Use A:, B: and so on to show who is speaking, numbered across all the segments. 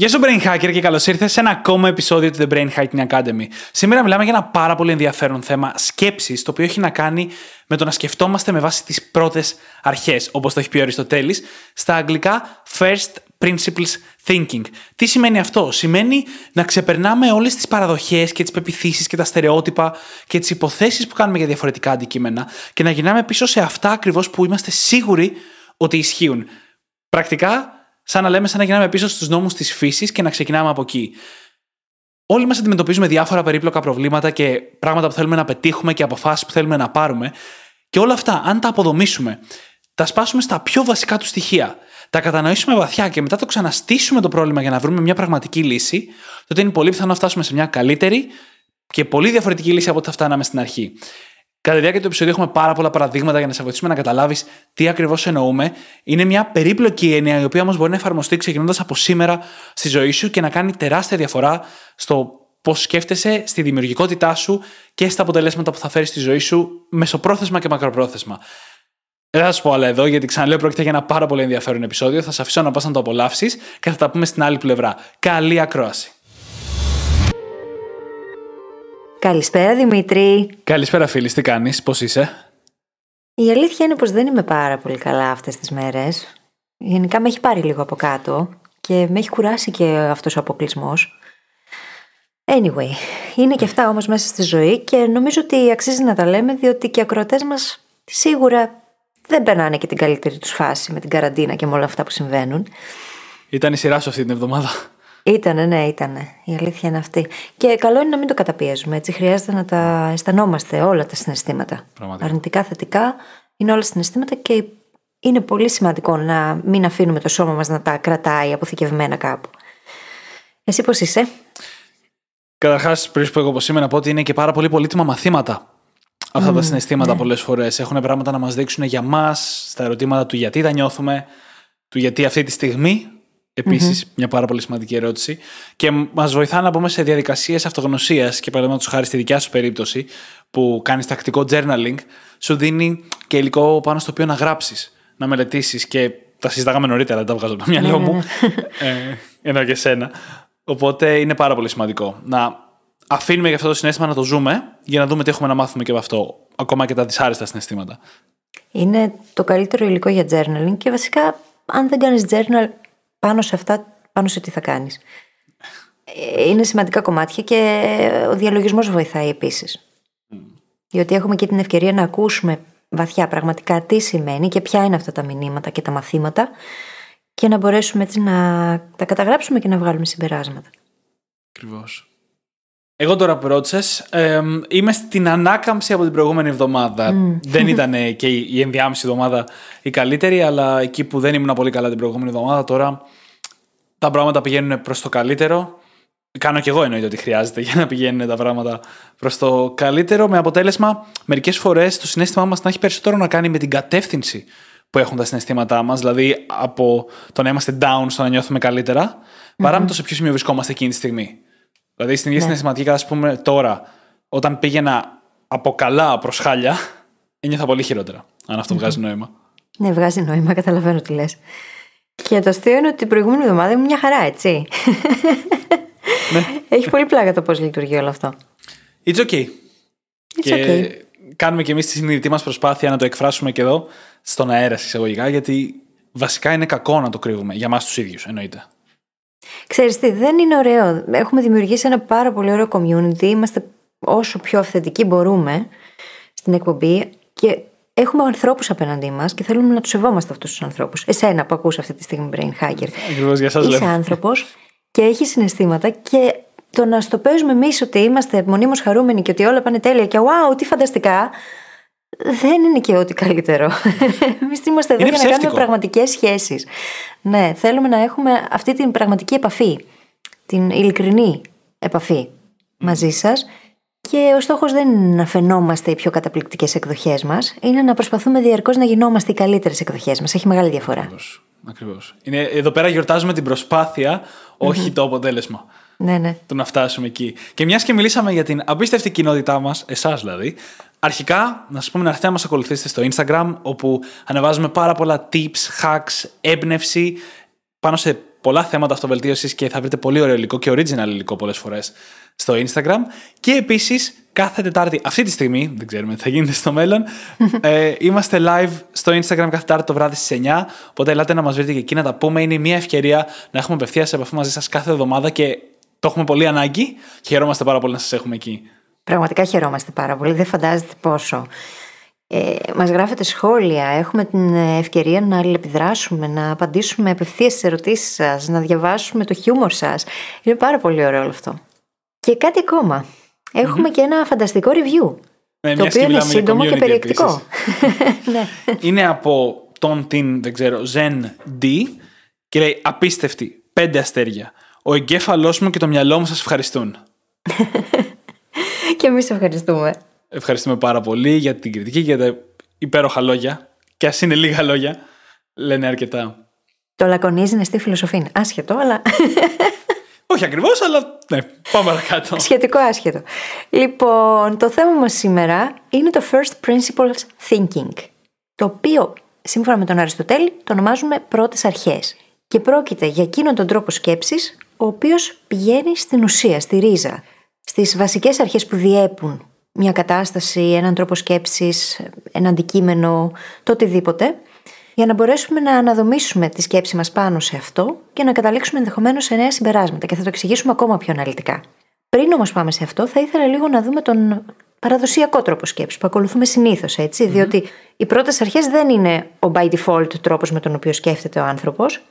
A: Γεια σου Brain Hacker και καλώς ήρθες σε ένα ακόμα επεισόδιο του The Brain Hacking Academy. Σήμερα μιλάμε για ένα πάρα πολύ ενδιαφέρον θέμα σκέψης, το οποίο έχει να κάνει με το να σκεφτόμαστε με βάση τις πρώτες αρχές, όπως το έχει πει ο Αριστοτέλης, στα αγγλικά First Principles Thinking. Τι σημαίνει αυτό; Σημαίνει να ξεπερνάμε όλες τις παραδοχές και τις πεπιθήσεις και τα στερεότυπα και τις υποθέσεις που κάνουμε για διαφορετικά αντικείμενα και να γυρνάμε πίσω σε αυτά ακριβώς που είμαστε σίγουροι ότι ισχύουν. Πρακτικά σαν να λέμε σαν να γυρνάμε πίσω στους νόμους της φύσης και να ξεκινάμε από εκεί. Όλοι μας αντιμετωπίζουμε διάφορα περίπλοκα προβλήματα και πράγματα που θέλουμε να πετύχουμε και αποφάσεις που θέλουμε να πάρουμε. Και όλα αυτά, αν τα αποδομήσουμε, τα σπάσουμε στα πιο βασικά του στοιχεία, τα κατανοήσουμε βαθιά και μετά το ξαναστήσουμε το πρόβλημα για να βρούμε μια πραγματική λύση, τότε είναι πολύ πιθανό να φτάσουμε σε μια καλύτερη και πολύ διαφορετική λύση από ό,τι θα φτάναμε στην αρχή. Κατά τη διάρκεια του επεισόδου έχουμε πάρα πολλά παραδείγματα για να σε βοηθήσουμε να καταλάβεις τι ακριβώς εννοούμε. Είναι μια περίπλοκη έννοια η οποία όμως μπορεί να εφαρμοστεί ξεκινώντας από σήμερα στη ζωή σου και να κάνει τεράστια διαφορά στο πώς σκέφτεσαι, στη δημιουργικότητά σου και στα αποτελέσματα που θα φέρεις στη ζωή σου μεσοπρόθεσμα και μακροπρόθεσμα. Δεν θα σου πω άλλα εδώ, γιατί ξαναλέω πρόκειται για ένα πάρα πολύ ενδιαφέρον επεισόδιο. Θα σε αφήσω να πας να το απολαύσεις και θα τα πούμε στην άλλη πλευρά. Καλή ακρόαση.
B: Καλησπέρα Δημήτρη.
A: Καλησπέρα φίλη, τι κάνεις, πώς είσαι;
B: Η αλήθεια είναι πως δεν είμαι πάρα πολύ καλά αυτές τις μέρες. Γενικά με έχει πάρει λίγο από κάτω και με έχει κουράσει και αυτός ο αποκλεισμός. Anyway, είναι και αυτά όμως μέσα στη ζωή και νομίζω ότι αξίζει να τα λέμε διότι και οι ακροατές μας σίγουρα δεν περνάνε και την καλύτερη τους φάση με την καραντίνα και με όλα αυτά που συμβαίνουν.
A: Ήταν η σειρά σου αυτή την εβδομάδα;
B: Ήτανε, ναι, ήτανε. Η αλήθεια είναι αυτή. Και καλό είναι να μην το καταπιέζουμε. Έτσι χρειάζεται να τα αισθανόμαστε όλα τα συναισθήματα.
A: Πραγματικά.
B: Αρνητικά, θετικά είναι όλα συναισθήματα και είναι πολύ σημαντικό να μην αφήνουμε το σώμα μας να τα κρατάει αποθηκευμένα κάπου. Εσύ πώς είσαι;
A: Καταρχάς, πριν πω εγώ πώς είμαι, να πω ότι είναι και πάρα πολύ πολύτιμα μαθήματα. Αυτά τα συναισθήματα
B: ναι.
A: πολλές φορές έχουν πράγματα να μας δείξουν για μας, στα ερωτήματα του γιατί τα νιώθουμε, του γιατί αυτή τη στιγμή. Επίσης, μια πάρα πολύ σημαντική ερώτηση. Και μας βοηθά να μπούμε σε διαδικασίες αυτογνωσίας και παραδείγματος χάρη στη δικιά σου περίπτωση, που κάνεις τακτικό journaling, σου δίνει και υλικό πάνω στο οποίο να γράψεις, να μελετήσεις και τα συζητάγαμε νωρίτερα, δεν τα βγάζω από το μυαλό
B: Ναι,
A: μου. ε, ενώ και εσένα. Οπότε είναι πάρα πολύ σημαντικό να αφήνουμε για αυτό το συνέστημα να το ζούμε για να δούμε τι έχουμε να μάθουμε και από αυτό. Ακόμα και τα δυσάρεστα συναισθήματα.
B: Είναι το καλύτερο υλικό για journaling και βασικά αν δεν κάνεις journal πάνω σε αυτά, πάνω σε τι θα κάνεις. Ε, Είναι σημαντικά κομμάτια και ο διαλογισμός βοηθάει επίσης. Διότι έχουμε και την ευκαιρία να ακούσουμε βαθιά πραγματικά τι σημαίνει και ποια είναι αυτά τα μηνύματα και τα μαθήματα και να μπορέσουμε έτσι να τα καταγράψουμε και να βγάλουμε συμπεράσματα.
A: Ακριβώς. Εγώ τώρα που ρώτησες, είμαι στην ανάκαμψη από την προηγούμενη εβδομάδα. Δεν ήταν ε, και η η ενδιάμεση εβδομάδα η καλύτερη, αλλά εκεί που δεν ήμουν πολύ καλά την προηγούμενη εβδομάδα, τώρα τα πράγματα πηγαίνουν προς το καλύτερο. Κάνω κι εγώ εννοείται ότι χρειάζεται για να πηγαίνουν τα πράγματα προς το καλύτερο. Με αποτέλεσμα, μερικές φορές το συνέστημά μας να έχει περισσότερο να κάνει με την κατεύθυνση που έχουν τα συναισθήματά μας, δηλαδή από το να είμαστε down στο να νιώθουμε καλύτερα, παρά με το σε ποιο σημείο βρισκόμαστε εκείνη τη στιγμή. Δηλαδή στην ίδια
B: Ναι.
A: συναισθηματική κατάσταση που είμαι τώρα, όταν πήγαινα από καλά προς χάλια, ένιωθα πολύ χειρότερα. Αν αυτό βγάζει νόημα.
B: Ναι, βγάζει νόημα, καταλαβαίνω τι λες. Και το αστείο είναι ότι την προηγούμενη εβδομάδα ήμουν μια χαρά, έτσι. Έχει πολύ πλάκα το πώς λειτουργεί όλο αυτό.
A: It's okay.
B: It's
A: και
B: okay.
A: κάνουμε κι εμείς τη συνειδητή μας προσπάθεια να το εκφράσουμε και εδώ, στον αέρα εισαγωγικά, γιατί βασικά είναι κακό να το κρύβουμε. Για εμά τους ίδιους, εννοείται.
B: Ξέρεις τι, δεν είναι ωραίο. Έχουμε δημιουργήσει ένα πάρα πολύ ωραίο community. Είμαστε όσο πιο αυθεντικοί μπορούμε στην εκπομπή και έχουμε ανθρώπους απέναντί μας και θέλουμε να τους σεβόμαστε αυτούς τους ανθρώπους. Εσένα που ακούς αυτή τη στιγμή, Brain Hacker.
A: Ακριβώς για εσά
B: Είσαι
A: λέω.
B: άνθρωπος και έχεις συναισθήματα και το να στο παίζουμε εμείς ότι είμαστε μονίμως χαρούμενοι και ότι όλα πάνε τέλεια και wow, τι φανταστικά. Δεν είναι και ό,τι καλύτερο. Εμείς είμαστε εδώ
A: Είναι
B: για να κάνουμε
A: ψεύτικο.
B: πραγματικές σχέσεις. Ναι, θέλουμε να έχουμε αυτή την πραγματική επαφή. Την ειλικρινή επαφή μαζί σας Και ο στόχος δεν είναι να φαινόμαστε οι πιο καταπληκτικές εκδοχές μας, είναι να προσπαθούμε διαρκώς να γινόμαστε οι καλύτερες εκδοχές μας. Έχει μεγάλη διαφορά.
A: Ακριβώς. Εδώ πέρα γιορτάζουμε την προσπάθεια, το αποτέλεσμα.
B: Ναι, ναι.
A: Του να φτάσουμε εκεί. Και μιας και μιλήσαμε για την απίστευτη κοινότητά μας, εσάς δηλαδή, αρχικά να σας πούμε να έρθετε να μας ακολουθήσετε στο Instagram, όπου ανεβάζουμε πάρα πολλά tips, hacks, έμπνευση πάνω σε πολλά θέματα αυτοβελτίωσης και θα βρείτε πολύ ωραίο υλικό και original υλικό πολλές φορές στο Instagram. Και επίσης κάθε Τετάρτη, αυτή τη στιγμή, δεν ξέρουμε τι θα γίνεται στο μέλλον, ε, είμαστε live στο Instagram κάθε Τετάρτη το βράδυ στις 9. Οπότε ελάτε να μας βρείτε και εκεί να τα πούμε. Είναι μια ευκαιρία να έχουμε απευθείας σε επαφή μαζί σας κάθε εβδομάδα και το έχουμε πολύ ανάγκη και χαιρόμαστε πάρα πολύ να σας έχουμε εκεί.
B: Πραγματικά χαιρόμαστε πάρα πολύ. Δεν φαντάζεστε πόσο. Ε, Μας γράφετε σχόλια, έχουμε την ευκαιρία να αλληλεπιδράσουμε, να απαντήσουμε απευθείας στι ερωτήσεις σας, να διαβάσουμε το χιούμορ σας. Είναι πάρα πολύ ωραίο όλο αυτό. Και κάτι ακόμα. και ένα φανταστικό review.
A: Ναι,
B: το οποίο είναι σύντομο και περιεκτικό.
A: ναι. Είναι από τον την, δεν ξέρω, Zen D και λέει απίστευτη, πέντε αστέρια. Ο εγκέφαλός μου και το μυαλό μου σας ευχαριστούν.
B: και εμείς ευχαριστούμε.
A: Ευχαριστούμε πάρα πολύ για την κριτική και για τα υπέροχα λόγια. Και ας είναι λίγα λόγια, λένε αρκετά.
B: Το λακωνίζει είναι στη φιλοσοφία. Άσχετο, αλλά.
A: Όχι ακριβώς, αλλά ναι, πάμε παρακάτω.
B: Σχετικό άσχετο. Λοιπόν, το θέμα μας σήμερα είναι το First Principles Thinking. Το οποίο, σύμφωνα με τον Αριστοτέλη, το ονομάζουμε πρώτες αρχές. Και πρόκειται για εκείνον τον τρόπο σκέψης, ο οποίος πηγαίνει στην ουσία, στη ρίζα, στις βασικές αρχές που διέπουν μια κατάσταση, έναν τρόπο σκέψης, ένα αντικείμενο, το οτιδήποτε, για να μπορέσουμε να αναδομήσουμε τη σκέψη μας πάνω σε αυτό και να καταλήξουμε ενδεχομένως σε νέα συμπεράσματα και θα το εξηγήσουμε ακόμα πιο αναλυτικά. Πριν όμως πάμε σε αυτό, θα ήθελα λίγο να δούμε τον παραδοσιακό τρόπο σκέψης που ακολουθούμε συνήθως, Διότι οι πρώτες αρχές δεν είναι ο by default τρόπος με τον οποίο σκέφτεται ο άνθρωπος.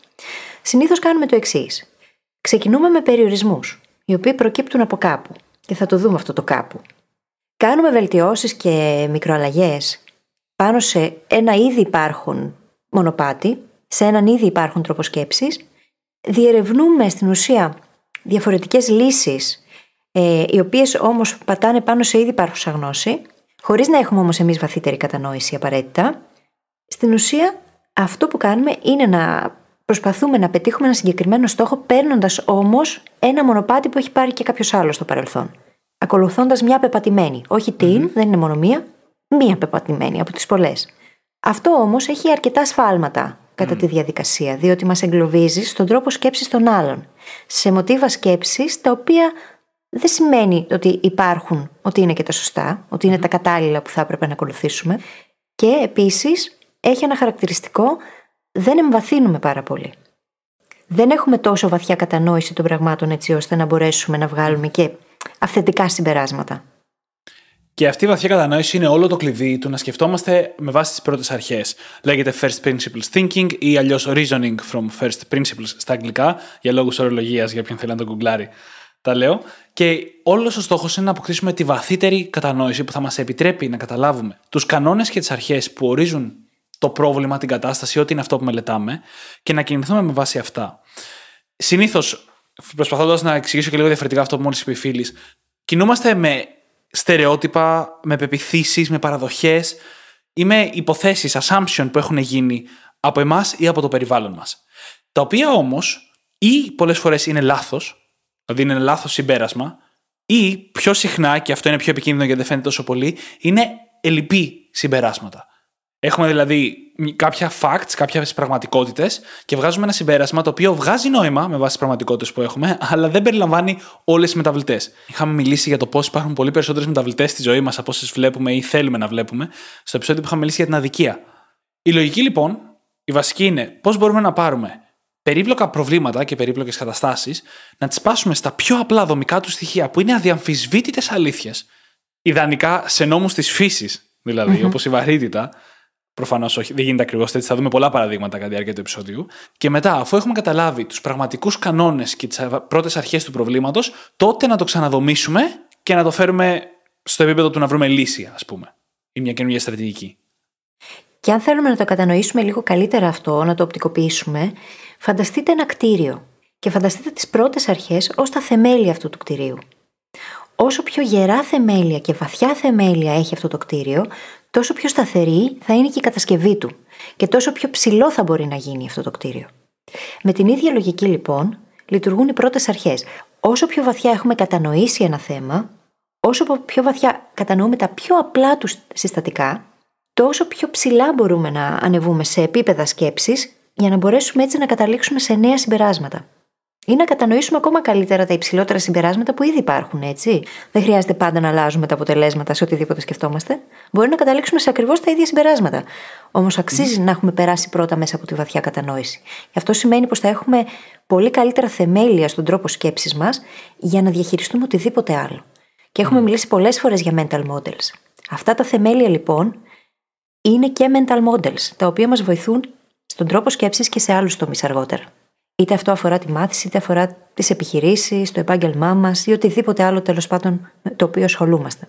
B: Συνήθως κάνουμε το εξής. Ξεκινούμε με περιορισμούς, οι οποίοι προκύπτουν από κάπου. Και θα το δούμε αυτό το κάπου. Κάνουμε βελτιώσεις και μικροαλλαγές πάνω σε ένα ήδη υπάρχον μονοπάτι, σε έναν ήδη υπάρχον τρόπο σκέψης, διερευνούμε στην ουσία διαφορετικές λύσεις, ε, οι οποίες όμως πατάνε πάνω σε ήδη υπάρχουσα γνώση, χωρίς να έχουμε όμως εμείς βαθύτερη κατανόηση απαραίτητα. Στην ουσία αυτό που κάνουμε είναι να προσπαθούμε να πετύχουμε ένα συγκεκριμένο στόχο, παίρνοντας όμως ένα μονοπάτι που έχει πάρει και κάποιος άλλος στο παρελθόν ακολουθώντας μια πεπατημένη. Όχι την, δεν είναι μόνο μία, μία πεπατημένη από τις πολλές. Αυτό όμως έχει αρκετά σφάλματα κατά τη διαδικασία, διότι μας εγκλωβίζει στον τρόπο σκέψης των άλλων. Σε μοτίβα σκέψης τα οποία δεν σημαίνει ότι υπάρχουν, ότι είναι και τα σωστά, ότι είναι τα κατάλληλα που θα έπρεπε να ακολουθήσουμε. Και επίσης έχει ένα χαρακτηριστικό, δεν εμβαθύνουμε πάρα πολύ. Δεν έχουμε τόσο βαθιά κατανόηση των πραγμάτων έτσι ώστε να μπορέσουμε να βγάλουμε και αυθεντικά συμπεράσματα.
A: Και αυτή η βαθιά κατανόηση είναι όλο το κλειδί του να σκεφτόμαστε με βάση τις πρώτες αρχές. Λέγεται First Principles Thinking ή αλλιώς Reasoning from First Principles στα αγγλικά, για λόγους ορολογίας, για ποιον θέλει να το γκουγκλάρει. Τα λέω. Και όλος ο στόχος είναι να αποκτήσουμε τη βαθύτερη κατανόηση που θα μας επιτρέπει να καταλάβουμε τους κανόνες και τις αρχές που ορίζουν το πρόβλημα, την κατάσταση, ό,τι είναι αυτό που μελετάμε και να κινηθούμε με βάση αυτά. Συνήθως προσπαθώντας να εξηγήσω και λίγο διαφορετικά αυτό που μόλις είπε η φίλης, κινούμαστε με στερεότυπα, με πεπιθήσεις, με παραδοχές ή με υποθέσεις, assumption που έχουν γίνει από εμάς ή από το περιβάλλον μας. Τα οποία όμως ή πολλές φορές είναι λάθος, δηλαδή είναι λάθος συμπέρασμα, ή πιο συχνά, και αυτό είναι πιο επικίνδυνο γιατί δεν φαίνεται τόσο πολύ, είναι ελλειπή συμπεράσματα. Έχουμε δηλαδή κάποια facts, κάποιες πραγματικότητες και βγάζουμε ένα συμπέρασμα το οποίο βγάζει νόημα με βάση τις πραγματικότητες που έχουμε, αλλά δεν περιλαμβάνει όλες τις μεταβλητές. Είχαμε μιλήσει για το πώς υπάρχουν πολύ περισσότερες μεταβλητές στη ζωή μας από όσες βλέπουμε ή θέλουμε να βλέπουμε, στο επεισόδιο που είχαμε μιλήσει για την αδικία. Η λογική λοιπόν, η βασική είναι πώς μπορούμε να πάρουμε περίπλοκα προβλήματα και περίπλοκες καταστάσεις, να τις πάσουμε στα πιο απλά δομικά του στοιχεία που είναι αδιαμφισβήτητες αλήθειες, ιδανικά σε νόμους της φύσης, δηλαδή, όπως η βαρύτητα, Προφανώς όχι, δεν γίνεται ακριβώς έτσι. Θα δούμε πολλά παραδείγματα κατά τη διάρκεια του επεισόδιου. Και μετά, αφού έχουμε καταλάβει τους πραγματικούς κανόνες και τις πρώτες αρχές του προβλήματος, τότε να το ξαναδομήσουμε και να το φέρουμε στο επίπεδο του να βρούμε λύση, ας πούμε. Ή μια καινούργια στρατηγική.
B: Και αν θέλουμε να το κατανοήσουμε λίγο καλύτερα αυτό, να το οπτικοποιήσουμε, φανταστείτε ένα κτίριο. Και φανταστείτε τις πρώτες αρχές ως τα θεμέλια αυτού του κτηρίου. όσο πιο γερά θεμέλια και βαθιά θεμέλια έχει αυτό το κτίριο, τόσο πιο σταθερή θα είναι και η κατασκευή του και τόσο πιο ψηλό θα μπορεί να γίνει αυτό το κτίριο. Με την ίδια λογική λοιπόν λειτουργούν οι πρώτες αρχές. Όσο πιο βαθιά έχουμε κατανοήσει ένα θέμα, όσο πιο βαθιά κατανοούμε τα πιο απλά τους συστατικά, τόσο πιο ψηλά μπορούμε να ανεβούμε σε επίπεδα σκέψης για να μπορέσουμε έτσι να καταλήξουμε σε νέα συμπεράσματα. Ή να κατανοήσουμε ακόμα καλύτερα τα υψηλότερα συμπεράσματα που ήδη υπάρχουν, έτσι. Δεν χρειάζεται πάντα να αλλάζουμε τα αποτελέσματα σε οτιδήποτε σκεφτόμαστε. Μπορεί να καταλήξουμε σε ακριβώς τα ίδια συμπεράσματα. Όμως αξίζει να έχουμε περάσει πρώτα μέσα από τη βαθιά κατανόηση. Γι' αυτό σημαίνει πως θα έχουμε πολύ καλύτερα θεμέλια στον τρόπο σκέψης μας για να διαχειριστούμε οτιδήποτε άλλο. Και έχουμε μιλήσει πολλές φορές για mental models. Αυτά τα θεμέλια λοιπόν είναι και mental models, τα οποία μας βοηθούν στον τρόπο σκέψης και σε άλλους τομείς αργότερα. Είτε αυτό αφορά τη μάθηση, είτε αφορά τις επιχειρήσεις, το επάγγελμά μας ή οτιδήποτε άλλο τέλος πάντων με το οποίο ασχολούμαστε.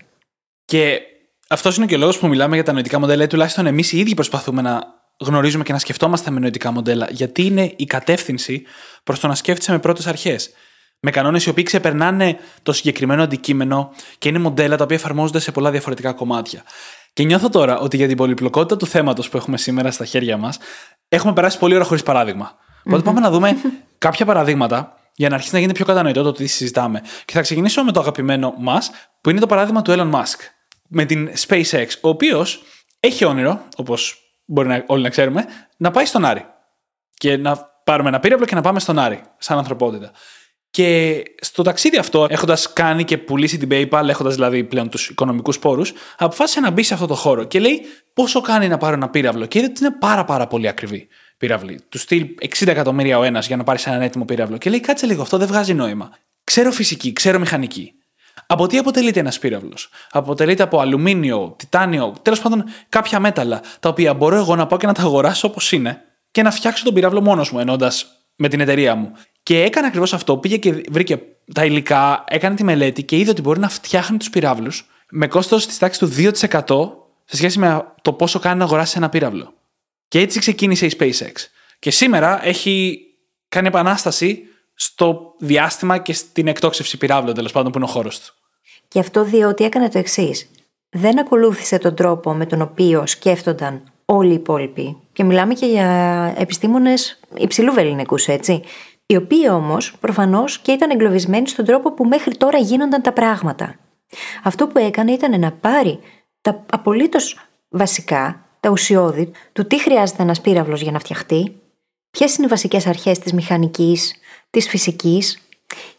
A: Και αυτός είναι και ο λόγος που μιλάμε για τα νοητικά μοντέλα, ή τουλάχιστον εμείς οι ίδιοι προσπαθούμε να γνωρίζουμε και να σκεφτόμαστε με νοητικά μοντέλα, γιατί είναι η κατεύθυνση προς το να σκέφτεσαι με πρώτες αρχές. Με κανόνες οι οποίοι ξεπερνάνε το συγκεκριμένο αντικείμενο και είναι μοντέλα τα οποία εφαρμόζονται σε πολλά διαφορετικά κομμάτια. Και νιώθω τώρα ότι για την πολυπλοκότητα του θέματος που έχουμε σήμερα στα χέρια μας, έχουμε περάσει πολύ ώρα χωρίς παράδειγμα. Οπότε πάμε να δούμε κάποια παραδείγματα για να αρχίσει να γίνει πιο κατανοητό το τι συζητάμε. Και θα ξεκινήσω με το αγαπημένο μας, που είναι το παράδειγμα του Elon Musk. Με την SpaceX, ο οποίος έχει όνειρο, όπως μπορεί να, όλοι να ξέρουμε, να πάει στον Άρη. Και να πάρουμε ένα πύραυλο και να πάμε στον Άρη, σαν ανθρωπότητα. Και στο ταξίδι αυτό, έχοντας κάνει και πουλήσει την PayPal, έχοντας δηλαδή πλέον τους οικονομικούς πόρους, αποφάσισε να μπει σε αυτό το χώρο και λέει πόσο κάνει να πάρω ένα πύραυλο. Και είδε ότι είναι πάρα, πάρα πολύ ακριβή πύραυλη. Του στυλ 60 εκατομμύρια ο ένας για να πάρεις έναν έτοιμο πύραυλο. Και λέει κάτσε λίγο, αυτό δεν βγάζει νόημα. Ξέρω φυσική, ξέρω μηχανική. Από τι αποτελείται ένας πύραυλος; Αποτελείται από αλουμίνιο, τιτάνιο, τέλος πάντων κάποια μέταλλα, τα οποία μπορώ εγώ να πάω και να τα αγοράσω όπως είναι και να φτιάξω τον πύραυλο μόνος μου, ενώντας με την εταιρεία μου. Και έκανε ακριβώς αυτό. Πήγε και βρήκε τα υλικά, έκανε τη μελέτη και είδε ότι μπορεί να φτιάχνει τους πυράβλους με κόστος της τάξης του 2% σε σχέση με το πόσο κάνει να αγοράσει ένα πύραυλο. Και έτσι ξεκίνησε η SpaceX. Και σήμερα έχει κάνει επανάσταση στο διάστημα και στην εκτόξευση πυράβλων, τέλος πάντων, που είναι ο χώρος του.
B: Και αυτό διότι έκανε το εξής. Δεν ακολούθησε τον τρόπο με τον οποίο σκέφτονταν όλοι οι υπόλοιποι. Και μιλάμε και για επιστήμονες υψηλού βεληνικούς, έτσι. Οι οποίοι όμως προφανώς και ήταν εγκλωβισμένοι στον τρόπο που μέχρι τώρα γίνονταν τα πράγματα. Αυτό που έκανε ήταν να πάρει τα απολύτως βασικά, τα ουσιώδη, του τι χρειάζεται ένας πύραυλος για να φτιαχτεί, ποιες είναι οι βασικές αρχές της μηχανικής, της φυσικής,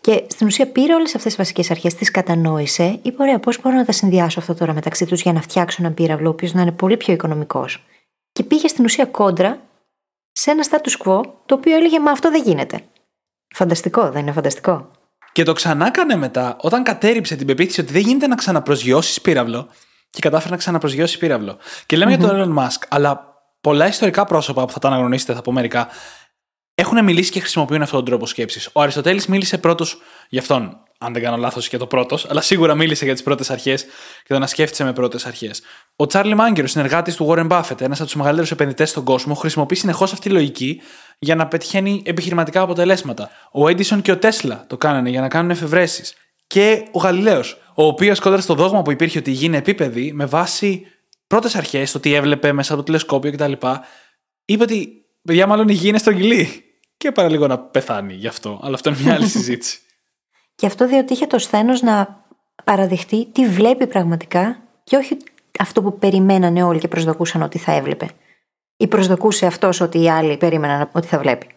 B: και στην ουσία πήρε όλες αυτές τις βασικές αρχές, τις κατανόησε, είπε: Ωραία, πώς μπορώ να τα συνδυάσω αυτό τώρα μεταξύ τους για να φτιάξω έναν πύραυλο, ο οποίος να είναι πολύ πιο οικονομικός. Και πήγε στην ουσία κόντρα σε ένα status quo, το οποίο έλεγε Μα αυτό δεν γίνεται. Φανταστικό, δεν είναι φανταστικό.
A: Και το ξανά έκανε μετά, όταν κατέριψε την πεποίθηση ότι δεν γίνεται να ξαναπροσγειώσεις πύραυλο, και κατάφερε να ξαναπροσγειώσει πύραυλο. Και λέμε για τον Elon Musk, αλλά πολλά ιστορικά πρόσωπα που θα τα αναγνωρίσετε, θα πω μερικά, έχουν μιλήσει και χρησιμοποιούν αυτόν τον τρόπο σκέψης. Ο Αριστοτέλης μίλησε πρώτος γι' αυτόν, αν δεν κάνω λάθος και το πρώτος, αλλά σίγουρα μίλησε για τις πρώτες αρχές και το να σκέφτησε με πρώτες αρχές. Ο Τσάρλι Μάγκερ, ο συνεργάτης του Warren Buffett, ένας από τους μεγαλύτερους επενδυτές στον κόσμο, χρησιμοποιεί συνεχώς αυτή τη λογική για να πετυχαίνει επιχειρηματικά αποτελέσματα. Ο Edison και ο Τέσλα το κάνανε για να κάνουν εφευρέσεις. Και ο Γαλιλαίος, ο οποίος κόντρα στο δόγμα που υπήρχε ότι η γη είναι επίπεδη, με βάση πρώτες αρχές, το τι έβλεπε μέσα από το τηλεσκόπιο κτλ., είπε ότι παιδιά, μάλλον η γη είναι στρογγυλή και παραλίγο να πεθάνει γι' αυτό. Αλλά αυτό είναι μια άλλη συζήτηση.
B: και αυτό διότι είχε το σθένος να παραδεχτεί τι βλέπει πραγματικά και όχι αυτό που περιμένανε όλοι και προσδοκούσαν ότι θα έβλεπε. Ή προσδοκούσε αυτός ότι οι άλλοι περίμεναν ότι θα βλέπει.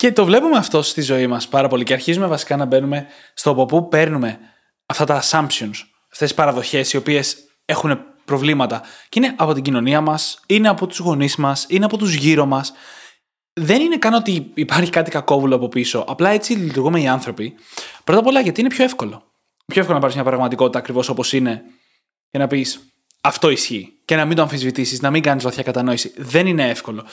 A: Και το βλέπουμε αυτό στη ζωή μας πάρα πολύ. Και αρχίζουμε βασικά να μπαίνουμε στο από πού παίρνουμε αυτά τα assumptions, αυτές τις παραδοχές οι οποίες έχουν προβλήματα. Και είναι από την κοινωνία μας, είναι από τους γονείς μας, είναι από τους γύρω μας δεν είναι καν ότι υπάρχει κάτι κακόβουλο από πίσω. Απλά έτσι λειτουργούμε οι άνθρωποι. Πρώτα απ' όλα γιατί είναι πιο εύκολο. Πιο εύκολο να πάρεις μια πραγματικότητα ακριβώς όπως είναι και να πεις αυτό ισχύει. Και να μην το αμφισβητήσεις, να μην κάνεις βαθιά κατανόηση. Δεν είναι εύκολο.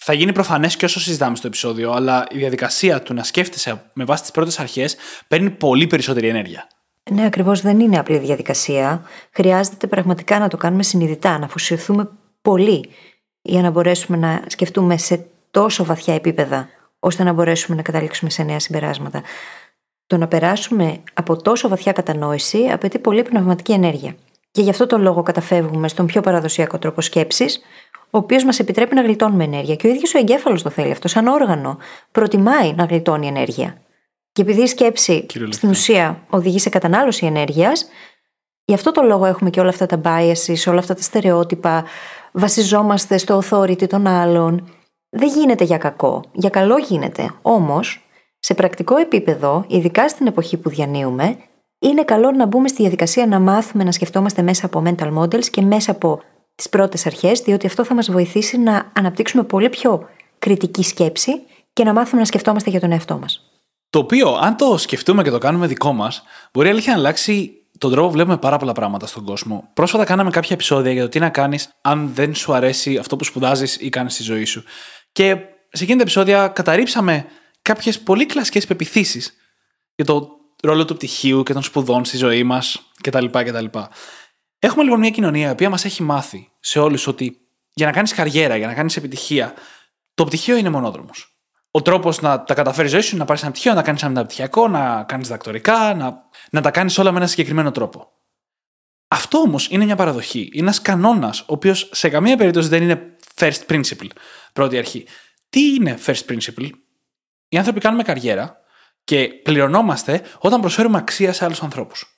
A: Θα γίνει προφανές και όσο συζητάμε στο επεισόδιο, αλλά η διαδικασία του να σκέφτεσαι με βάση τις πρώτες αρχές παίρνει πολύ περισσότερη ενέργεια.
B: Ναι, ακριβώς δεν είναι απλή διαδικασία. Χρειάζεται πραγματικά να το κάνουμε συνειδητά, να αφοσιωθούμε πολύ για να μπορέσουμε να σκεφτούμε σε τόσο βαθιά επίπεδα, ώστε να μπορέσουμε να καταλήξουμε σε νέα συμπεράσματα. Το να περάσουμε από τόσο βαθιά κατανόηση απαιτεί πολύ πνευματική ενέργεια. Και γι' αυτό το λόγο καταφεύγουμε στον πιο παραδοσιακό τρόπο σκέψης, ο οποίος μας επιτρέπει να γλιτώνουμε ενέργεια. Και ο ίδιος ο εγκέφαλος το θέλει αυτό, σαν όργανο. Προτιμάει να γλιτώνει ενέργεια. Και επειδή η σκέψη στην ουσία οδηγεί σε κατανάλωση ενέργειας, γι' αυτό το λόγο έχουμε και όλα αυτά τα biases, όλα αυτά τα στερεότυπα, βασιζόμαστε στο authority των άλλων. Δεν γίνεται για κακό. Για καλό γίνεται. Όμως, σε πρακτικό επίπεδο, ειδικά στην εποχή που διανύουμε, είναι καλό να μπούμε στη διαδικασία να μάθουμε να σκεφτόμαστε μέσα από mental models και μέσα από τις πρώτες αρχές, διότι αυτό θα μας βοηθήσει να αναπτύξουμε πολύ πιο κριτική σκέψη και να μάθουμε να σκεφτόμαστε για τον εαυτό μας.
A: Το οποίο, αν το σκεφτούμε και το κάνουμε δικό μας, μπορεί αλήθεια να αλλάξει τον τρόπο που βλέπουμε πάρα πολλά πράγματα στον κόσμο. Πρόσφατα κάναμε κάποια επεισόδια για το τι να κάνεις αν δεν σου αρέσει αυτό που σπουδάζεις ή κάνεις στη ζωή σου. Και σε εκείνη τα επεισόδια καταρρύψαμε κάποιες πολύ κλασικές πεπιθήσεις για το ρόλο του πτυχίου και των σπουδών στη ζωή μας κτλ. κτλ. Έχουμε λοιπόν μια κοινωνία η οποία μας έχει μάθει σε όλους ότι για να κάνεις καριέρα, για να κάνεις επιτυχία, το πτυχίο είναι μονόδρομος. Ο τρόπος να τα καταφέρεις ζωή σου είναι να πάρεις ένα πτυχίο, να κάνεις ένα μεταπτυχιακό, να κάνεις δακτορικά, να, να τα κάνεις όλα με ένα συγκεκριμένο τρόπο. Αυτό όμως είναι μια παραδοχή. Είναι ένας κανόνας, ο οποίος σε καμία περίπτωση δεν είναι first principle, πρώτη αρχή. Τι είναι first principle, Οι άνθρωποι κάνουμε καριέρα και πληρωνόμαστε όταν προσφέρουμε αξία σε άλλους ανθρώπους.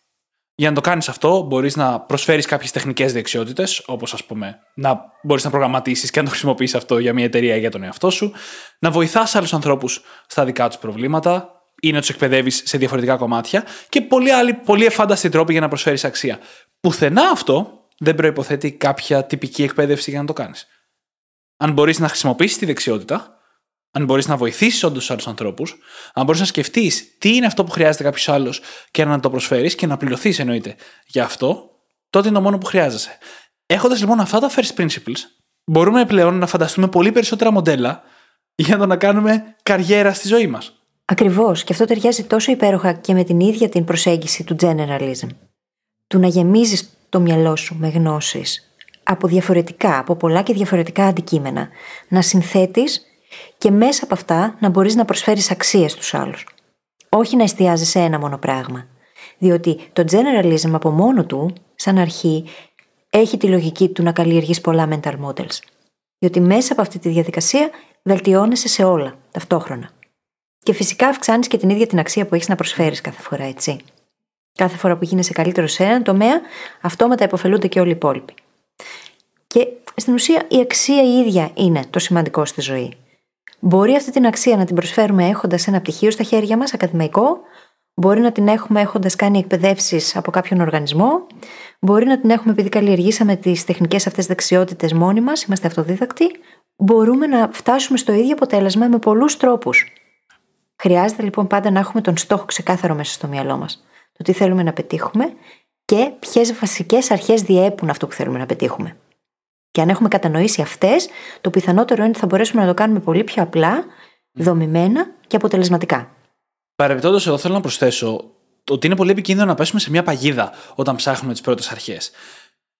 A: Για να το κάνεις αυτό, μπορείς να προσφέρεις κάποιες τεχνικές δεξιότητες, όπως ας πούμε να μπορείς να προγραμματίσεις και να το χρησιμοποιήσει αυτό για μια εταιρεία ή για τον εαυτό σου, να βοηθάς άλλους ανθρώπους στα δικά τους προβλήματα ή να τους εκπαιδεύεις σε διαφορετικά κομμάτια και πολλοί άλλοι πολύ εφάνταστοι τρόποι για να προσφέρεις αξία. Πουθενά αυτό δεν προποθέτει κάποια τυπική εκπαίδευση για να το κάνεις. Αν μπορείς να χρησιμοποιήσεις τη δεξιότητα, αν μπορείς να βοηθήσεις όντως τους άλλους ανθρώπους, αν μπορείς να σκεφτείς τι είναι αυτό που χρειάζεται κάποιος άλλος και να το προσφέρεις και να πληρωθείς εννοείται για αυτό, τότε είναι το μόνο που χρειάζεσαι. Έχοντας λοιπόν αυτά τα first principles, μπορούμε πλέον να φανταστούμε πολύ περισσότερα μοντέλα για να κάνουμε καριέρα στη ζωή μας.
B: Ακριβώς, και αυτό ταιριάζει τόσο υπέροχα και με την ίδια την προσέγγιση του generalism. Του να γεμίζεις το μυαλό σου με γνώσεις από διαφορετικά, από πολλά και διαφορετικά αντικείμενα. Να συνθέτεις και μέσα από αυτά να μπορείς να προσφέρεις αξίες στους άλλους. Όχι να εστιάζει σε ένα μόνο πράγμα. Διότι το generalism από μόνο του, σαν αρχή, έχει τη λογική του να καλλιεργείς πολλά mental models. Διότι μέσα από αυτή τη διαδικασία βελτιώνεσαι σε όλα ταυτόχρονα. Και φυσικά αυξάνεις και την ίδια την αξία που έχεις να προσφέρεις κάθε φορά, έτσι. Κάθε φορά που γίνεσαι καλύτερος σε έναν τομέα, αυτόματα υποφελούνται και όλοι οι υπόλοιποι. Και στην ουσία η αξία η ίδια είναι το σημαντικό στη ζωή. Μπορεί αυτή την αξία να την προσφέρουμε έχοντας ένα πτυχίο στα χέρια μας, ακαδημαϊκό, μπορεί να την έχουμε έχοντας κάνει εκπαιδεύσεις από κάποιον οργανισμό, μπορεί να την έχουμε επειδή καλλιεργήσαμε τις τεχνικές αυτές δεξιότητες μόνοι μας, είμαστε αυτοδίδακτοι. Μπορούμε να φτάσουμε στο ίδιο αποτέλεσμα με πολλούς τρόπους. Χρειάζεται λοιπόν πάντα να έχουμε τον στόχο ξεκάθαρο μέσα στο μυαλό μας. Το τι θέλουμε να πετύχουμε και ποιες βασικές αρχές διέπουν αυτό που θέλουμε να πετύχουμε. Και αν έχουμε κατανοήσει αυτές, το πιθανότερο είναι ότι θα μπορέσουμε να το κάνουμε πολύ πιο απλά, δομημένα και αποτελεσματικά.
A: Παρεμπιπτόντως, εδώ θέλω να προσθέσω ότι είναι πολύ επικίνδυνο να πέσουμε σε μια παγίδα όταν ψάχνουμε τις πρώτες αρχές.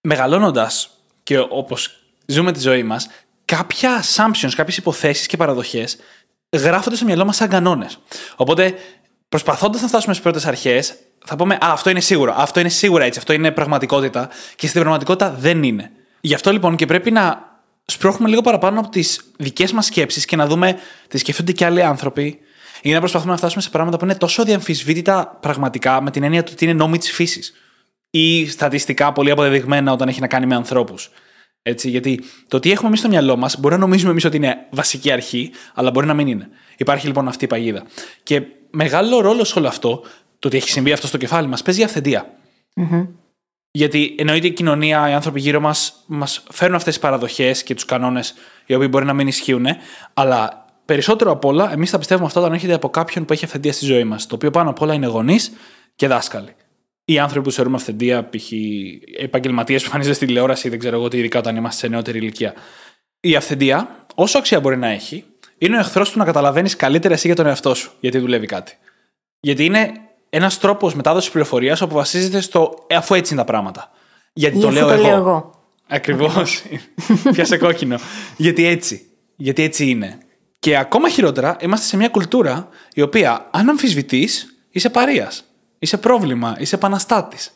A: Μεγαλώνοντας και όπως ζούμε τη ζωή μας, κάποια assumptions, κάποιες υποθέσεις και παραδοχές γράφονται στο μυαλό μας σαν κανόνες. Οπότε, προσπαθώντας να φτάσουμε στις πρώτες αρχές, θα πούμε Α, αυτό είναι σίγουρο. Αυτό είναι σίγουρα έτσι. Αυτό είναι πραγματικότητα. Και στην πραγματικότητα δεν είναι. Γι' αυτό λοιπόν και πρέπει να σπρώχνουμε λίγο παραπάνω από τις δικές μας σκέψεις και να δούμε τι σκέφτονται και άλλοι άνθρωποι, ή να προσπαθούμε να φτάσουμε σε πράγματα που είναι τόσο διαμφισβήτητα πραγματικά με την έννοια του ότι είναι νόμοι της φύσης. Ή στατιστικά πολύ αποδεδειγμένα όταν έχει να κάνει με ανθρώπους. Έτσι, γιατί το τι έχουμε εμείς στο μυαλό μας μπορεί να νομίζουμε εμείς ότι είναι βασική αρχή, αλλά μπορεί να μην είναι. Υπάρχει λοιπόν αυτή η παγίδα. Και μεγάλο ρόλο σε όλο αυτό, το ότι έχει συμβεί αυτό στο κεφάλι μας, παίζει η αυθεντία. Mm-hmm. Γιατί εννοείται η κοινωνία, οι άνθρωποι γύρω μας μας φέρνουν αυτές τις παραδοχές και τους κανόνες οι οποίοι μπορεί να μην ισχύουν, αλλά περισσότερο απ' όλα εμείς θα πιστεύουμε αυτό όταν έρχεται από κάποιον που έχει αυθεντία στη ζωή μας. Το οποίο πάνω απ' όλα είναι γονείς και δάσκαλοι. Οι άνθρωποι που θεωρούμε αυθεντία, π.χ. επαγγελματίες που εμφανίζονται στη τηλεόραση, δεν ξέρω εγώ τι, ειδικά όταν είμαστε σε νεότερη ηλικία. Η αυθεντία, όσο αξία μπορεί να έχει, είναι ο εχθρός του να καταλαβαίνεις καλύτερα εσύ για τον εαυτό σου, γιατί δουλεύει κάτι. Γιατί είναι ένας τρόπος μετάδοσης πληροφορίας που βασίζεται στο ε, αφού έτσι είναι τα πράγματα. Γιατί το, λέω,
B: το
A: εγώ.
B: λέω εγώ.
A: Ακριβώς. Πιάσε κόκκινο. Γιατί έτσι. Γιατί έτσι είναι. Και ακόμα χειρότερα, είμαστε σε μια κουλτούρα η οποία, αν αμφισβητείς, είσαι παρεία. Είσαι πρόβλημα. Είσαι επαναστάτης.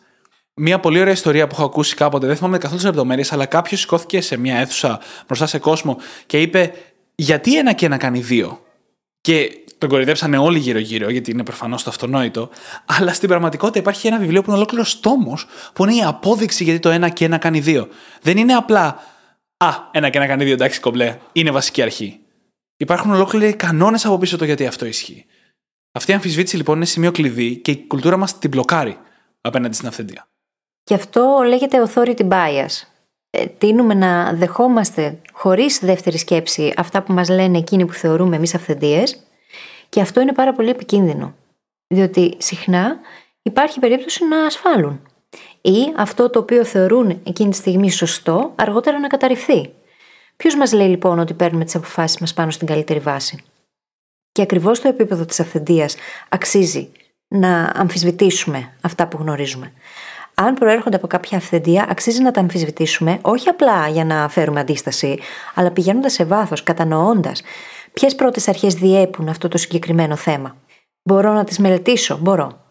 A: Μία πολύ ωραία ιστορία που έχω ακούσει κάποτε, δεν θυμάμαι καθόλου τις λεπτομέρειες, αλλά κάποιος σηκώθηκε σε μια αίθουσα μπροστά σε κόσμο και είπε: Γιατί ένα και ένα κάνει δύο; Και τον κορυδέψανε όλοι γύρω-γύρω, γιατί είναι προφανώς το αυτονόητο. Αλλά στην πραγματικότητα υπάρχει ένα βιβλίο που είναι ολόκληρος τόμος, που είναι η απόδειξη γιατί το ένα και ένα κάνει δύο. Δεν είναι απλά Α, ένα και ένα κάνει δύο, εντάξει, κομπλέ. Είναι βασική αρχή. Υπάρχουν ολόκληροι κανόνες από πίσω το γιατί αυτό ισχύει. Αυτή η αμφισβήτηση λοιπόν είναι σημείο κλειδί και η κουλτούρα μας την μπλοκάρει απέναντι στην αυθεντία.
B: Και αυτό λέγεται authority bias. Ε, τίνουμε να δεχόμαστε χωρίς δεύτερη σκέψη αυτά που μας λένε εκείνοι που θεωρούμε εμείς αυθεντίες, και αυτό είναι πάρα πολύ επικίνδυνο. Διότι συχνά υπάρχει περίπτωση να ασφάλουν. Ή αυτό το οποίο θεωρούν εκείνη τη στιγμή σωστό, αργότερα να καταρριφθεί. Ποιος μας λέει λοιπόν ότι παίρνουμε τις αποφάσεις μας πάνω στην καλύτερη βάση; Και ακριβώς στο επίπεδο της αυθεντίας αξίζει να αμφισβητήσουμε αυτά που γνωρίζουμε. Αν προέρχονται από κάποια αυθεντία, αξίζει να τα αμφισβητήσουμε, όχι απλά για να φέρουμε αντίσταση, αλλά πηγαίνοντας σε βάθος, κατανοώντας ποιες πρώτες αρχές διέπουν αυτό το συγκεκριμένο θέμα; Μπορώ να τις μελετήσω, μπορώ.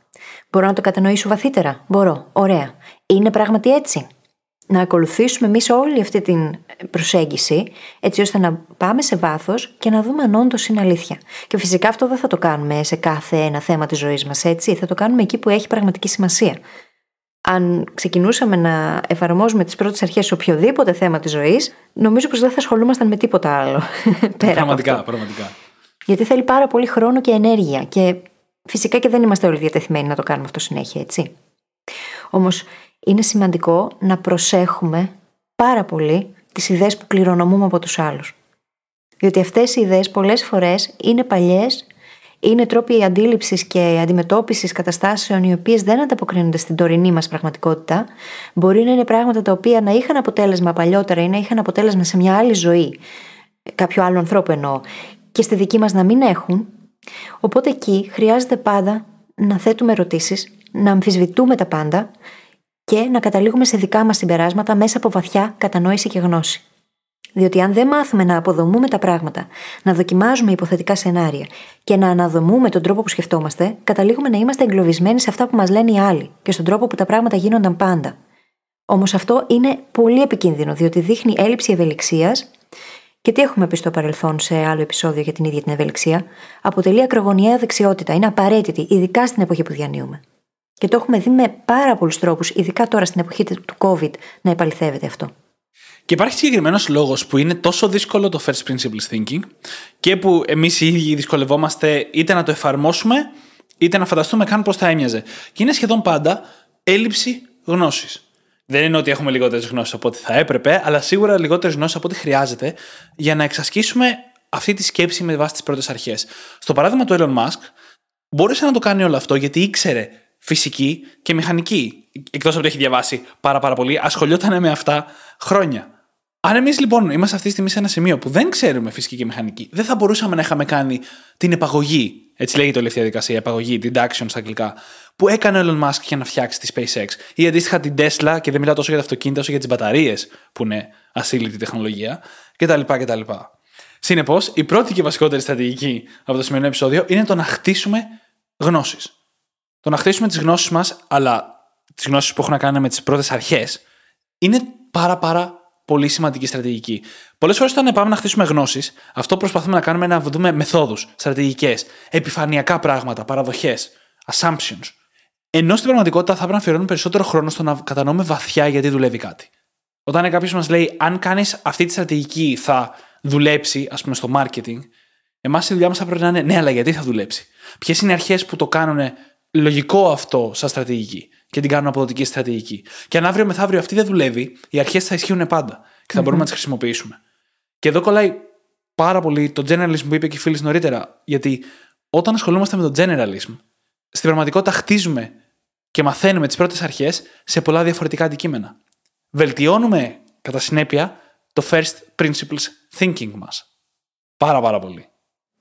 B: Μπορώ να το κατανοήσω βαθύτερα, μπορώ. Ωραία. Είναι πράγματι έτσι; Να ακολουθήσουμε εμείς όλη αυτή την προσέγγιση, έτσι ώστε να πάμε σε βάθος και να δούμε αν όντως είναι αλήθεια. Και φυσικά αυτό δεν θα το κάνουμε σε κάθε ένα θέμα της ζωής μας, έτσι. Θα το κάνουμε εκεί που έχει πραγματική σημασία. Αν ξεκινούσαμε να εφαρμόζουμε τις πρώτες αρχές σε οποιοδήποτε θέμα της ζωής, νομίζω πως δεν θα ασχολούμασταν με τίποτα άλλο. Πέρα
A: πραγματικά, από πραγματικά.
B: Γιατί θέλει πάρα πολύ χρόνο και ενέργεια. Και φυσικά και δεν είμαστε όλοι διατεθειμένοι να το κάνουμε αυτό συνέχεια, έτσι. Όμως είναι σημαντικό να προσέχουμε πάρα πολύ τις ιδέες που κληρονομούμε από τους άλλους. Διότι αυτές οι ιδέες πολλές φορές είναι παλιές, είναι τρόποι αντίληψης και αντιμετώπισης καταστάσεων οι οποίες δεν ανταποκρίνονται στην τωρινή μας πραγματικότητα. Μπορεί να είναι πράγματα τα οποία να είχαν αποτέλεσμα παλιότερα ή να είχαν αποτέλεσμα σε μια άλλη ζωή, κάποιο άλλο ανθρώπου εννοώ, και στη δική μας να μην έχουν. Οπότε εκεί χρειάζεται πάντα να θέτουμε ερωτήσεις, να αμφισβητούμε τα πάντα και να καταλήγουμε σε δικά μας συμπεράσματα μέσα από βαθιά κατανόηση και γνώση. Διότι αν δεν μάθουμε να αποδομούμε τα πράγματα, να δοκιμάζουμε υποθετικά σενάρια και να αναδομούμε τον τρόπο που σκεφτόμαστε, καταλήγουμε να είμαστε εγκλωβισμένοι σε αυτά που μας λένε οι άλλοι και στον τρόπο που τα πράγματα γίνονταν πάντα. Όμως αυτό είναι πολύ επικίνδυνο, διότι δείχνει έλλειψη ευελιξίας και τι έχουμε πει στο παρελθόν σε άλλο επεισόδιο για την ίδια την ευελιξία, αποτελεί ακρογωνιαία δεξιότητα, είναι απαραίτητη, ειδικά στην εποχή που διανύουμε. Και το έχουμε δει με πάρα πολλούς τρόπους, ειδικά τώρα στην εποχή του COVID, να επαληθεύεται αυτό.
A: Και υπάρχει συγκεκριμένος λόγος που είναι τόσο δύσκολο το first principles thinking και που εμείς οι ίδιοι δυσκολευόμαστε είτε να το εφαρμόσουμε είτε να φανταστούμε καν πώς θα έμοιαζε. Και είναι σχεδόν πάντα έλλειψη γνώσης. Δεν είναι ότι έχουμε λιγότερες γνώσεις από ό,τι θα έπρεπε, αλλά σίγουρα λιγότερες γνώσεις από ό,τι χρειάζεται για να εξασκήσουμε αυτή τη σκέψη με βάση τις πρώτες αρχές. Στο παράδειγμα του Elon Musk, μπόρεσε να το κάνει όλο αυτό γιατί ήξερε φυσική και μηχανική. Εκτός από ότι έχει διαβάσει πάρα, πάρα πολύ, ασχολιόταν με αυτά χρόνια. Αν εμείς λοιπόν είμαστε αυτή τη στιγμή σε ένα σημείο που δεν ξέρουμε φυσική και μηχανική, δεν θα μπορούσαμε να είχαμε κάνει την επαγωγή, έτσι λέγεται όλη αυτή η διαδικασία, επαγωγή, deduction στα αγγλικά, που έκανε ο Elon Musk για να φτιάξει τη SpaceX. Ή αντίστοιχα την Tesla, και δεν μιλάω τόσο για τα αυτοκίνητα όσο για τις μπαταρίες, που είναι ασύλληπτη τεχνολογία, κτλ. κτλ. Συνεπώς, η πρώτη και βασικότερη στρατηγική από το σημερινό επεισόδιο είναι το να χτίσουμε γνώσεις. Το να χτίσουμε τις γνώσεις μας, αλλά τις γνώσεις που έχουν να κάνουν με τις πρώτες αρχές, είναι πάρα πάρα πολύ σημαντική στρατηγική. Πολλές φορές όταν πάμε να χτίσουμε γνώσεις, αυτό που προσπαθούμε να κάνουμε είναι να δούμε μεθόδους, στρατηγικές, επιφανειακά πράγματα, παραδοχές, assumptions. Ενώ στην πραγματικότητα θα πρέπει να αφιερώνουμε περισσότερο χρόνο στο να κατανοούμε βαθιά γιατί δουλεύει κάτι. Όταν κάποιος μας λέει, αν κάνεις αυτή τη στρατηγική θα δουλέψει, ας πούμε στο marketing, εμάς η δουλειά μας θα πρέπει να είναι, ναι, αλλά γιατί θα δουλέψει; Ποιες είναι οι αρχές που το κάνουν λογικό αυτό σαν στρατηγική; Και την κάνουν αποδοτική στρατηγική. Και αν αύριο μεθαύριο αυτή δεν δουλεύει, οι αρχές θα ισχύουν πάντα και θα μπορούμε να τις χρησιμοποιήσουμε. Και εδώ κολλάει πάρα πολύ το generalism που είπε και η φίλη νωρίτερα, γιατί όταν ασχολούμαστε με το generalism, στην πραγματικότητα χτίζουμε και μαθαίνουμε τις πρώτες αρχές σε πολλά διαφορετικά αντικείμενα. Βελτιώνουμε κατά συνέπεια το first principles thinking μας. Πάρα πάρα πολύ.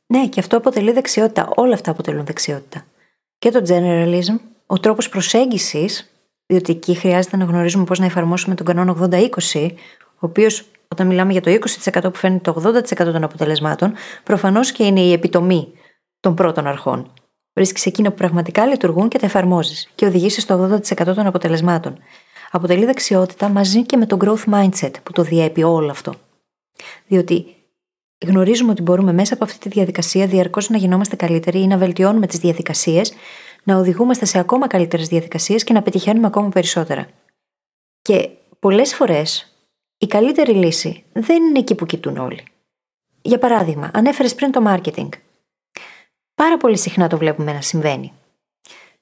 B: Ναι, και αυτό αποτελεί δεξιότητα. Όλα αυτά αποτελούν δεξιότητα και το generalism, ο τρόπος προσέγγισης, διότι εκεί χρειάζεται να γνωρίζουμε πώς να εφαρμόσουμε τον κανόνα 80-20, ο οποίος όταν μιλάμε για το 20% που φέρνει το 80% των αποτελεσμάτων, προφανώς και είναι η επιτομή των πρώτων αρχών. Βρίσκεις εκείνα που πραγματικά λειτουργούν και τα εφαρμόζεις και οδηγεί στο 80% των αποτελεσμάτων. Αποτελεί δεξιότητα μαζί και με το growth mindset που το διέπει όλο αυτό. Διότι γνωρίζουμε ότι μπορούμε μέσα από αυτή τη διαδικασία διαρκώς να γινόμαστε καλύτεροι ή να βελτιώνουμε τις διαδικασίες, να οδηγούμαστε σε ακόμα καλύτερες διαδικασίες και να πετυχαίνουμε ακόμα περισσότερα. Και πολλές φορές η καλύτερη λύση δεν είναι εκεί που κοιτούν όλοι. Για παράδειγμα, ανέφερες πριν το marketing. Πάρα πολύ συχνά το βλέπουμε να συμβαίνει.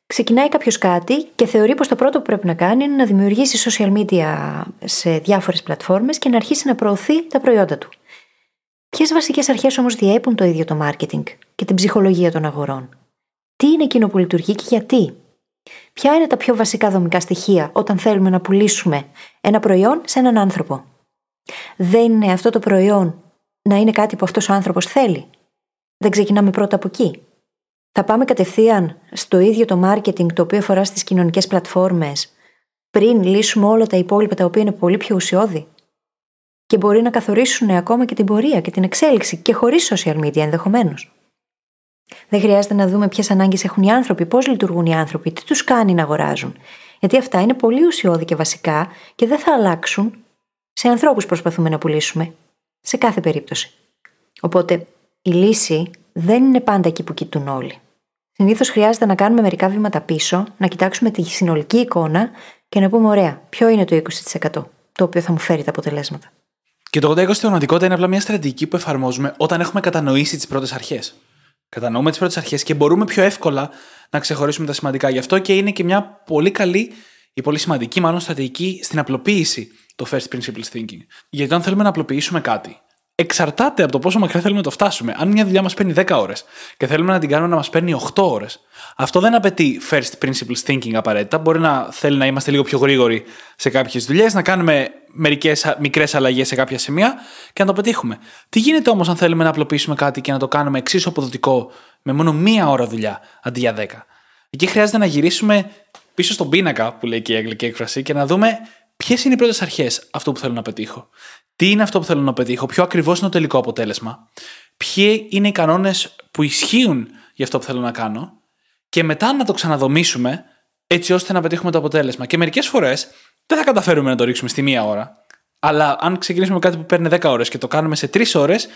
B: Ξεκινάει κάποιος κάτι και θεωρεί πως το πρώτο που πρέπει να κάνει είναι να δημιουργήσει social media σε διάφορες πλατφόρμες και να αρχίσει να προωθεί τα προϊόντα του. Ποιες βασικές αρχές όμως διέπουν το ίδιο το marketing και την ψυχολογία των αγορών; Τι είναι εκείνο που λειτουργεί και γιατί; Ποια είναι τα πιο βασικά δομικά στοιχεία όταν θέλουμε να πουλήσουμε ένα προϊόν σε έναν άνθρωπο; Δεν είναι αυτό το προϊόν να είναι κάτι που αυτός ο άνθρωπος θέλει; Δεν ξεκινάμε πρώτα από εκεί. Θα πάμε κατευθείαν στο ίδιο το marketing το οποίο αφορά στις κοινωνικές πλατφόρμες πριν λύσουμε όλα τα υπόλοιπα τα οποία είναι πολύ πιο ουσιώδη; Και μπορεί να καθορίσουν ακόμα και την πορεία και την εξέλιξη και χωρίς social media ενδεχομένως. Δεν χρειάζεται να δούμε ποιες ανάγκες έχουν οι άνθρωποι, πώς λειτουργούν οι άνθρωποι, τι τους κάνει να αγοράζουν. Γιατί αυτά είναι πολύ ουσιώδη και βασικά και δεν θα αλλάξουν σε ανθρώπους προσπαθούμε να πουλήσουμε. Σε κάθε περίπτωση. Οπότε η λύση δεν είναι πάντα εκεί που κοιτούν όλοι. Συνήθως χρειάζεται να κάνουμε μερικά βήματα πίσω, να κοιτάξουμε τη συνολική εικόνα και να πούμε: Ωραία, ποιο είναι το 20% το οποίο θα μου φέρει τα αποτελέσματα.
A: Και το 80-20 στην πραγματικότητα είναι απλά μια στρατηγική που εφαρμόζουμε όταν έχουμε κατανοήσει τις πρώτες αρχές. Κατανοούμε τις πρώτες αρχές και μπορούμε πιο εύκολα να ξεχωρίσουμε τα σημαντικά. Γι' αυτό και είναι και μια πολύ καλή ή πολύ σημαντική, μάλλον στρατηγική στην απλοποίηση το first principles thinking. Γιατί αν θέλουμε να απλοποιήσουμε κάτι, εξαρτάται από το πόσο μακριά θέλουμε να το φτάσουμε. Αν μια δουλειά μας παίρνει 10 ώρες και θέλουμε να την κάνουμε να μας παίρνει 8 ώρες, αυτό δεν απαιτεί first principles thinking απαραίτητα. Μπορεί να θέλει να είμαστε λίγο πιο γρήγοροι σε κάποιες δουλειές, να κάνουμε μερικές μικρές αλλαγές σε κάποια σημεία και να το πετύχουμε. Τι γίνεται όμως αν θέλουμε να απλοποιήσουμε κάτι και να το κάνουμε εξίσου αποδοτικό με μόνο μία ώρα δουλειά αντί για 10. Εκεί χρειάζεται να γυρίσουμε πίσω στον πίνακα που λέει και η αγγλική έκφραση και να δούμε ποιες είναι οι πρώτες αρχές αυτού που θέλω να πετύχω. Τι είναι αυτό που θέλω να πετύχω, ποιο ακριβώς είναι το τελικό αποτέλεσμα, ποιοι είναι οι κανόνες που ισχύουν για αυτό που θέλω να κάνω και μετά να το ξαναδομήσουμε έτσι ώστε να πετύχουμε το αποτέλεσμα. Και μερικές φορές δεν θα καταφέρουμε να το ρίξουμε στη μία ώρα. Αλλά αν ξεκινήσουμε με κάτι που παίρνει 10 ώρες και το κάνουμε σε 3 ώρες,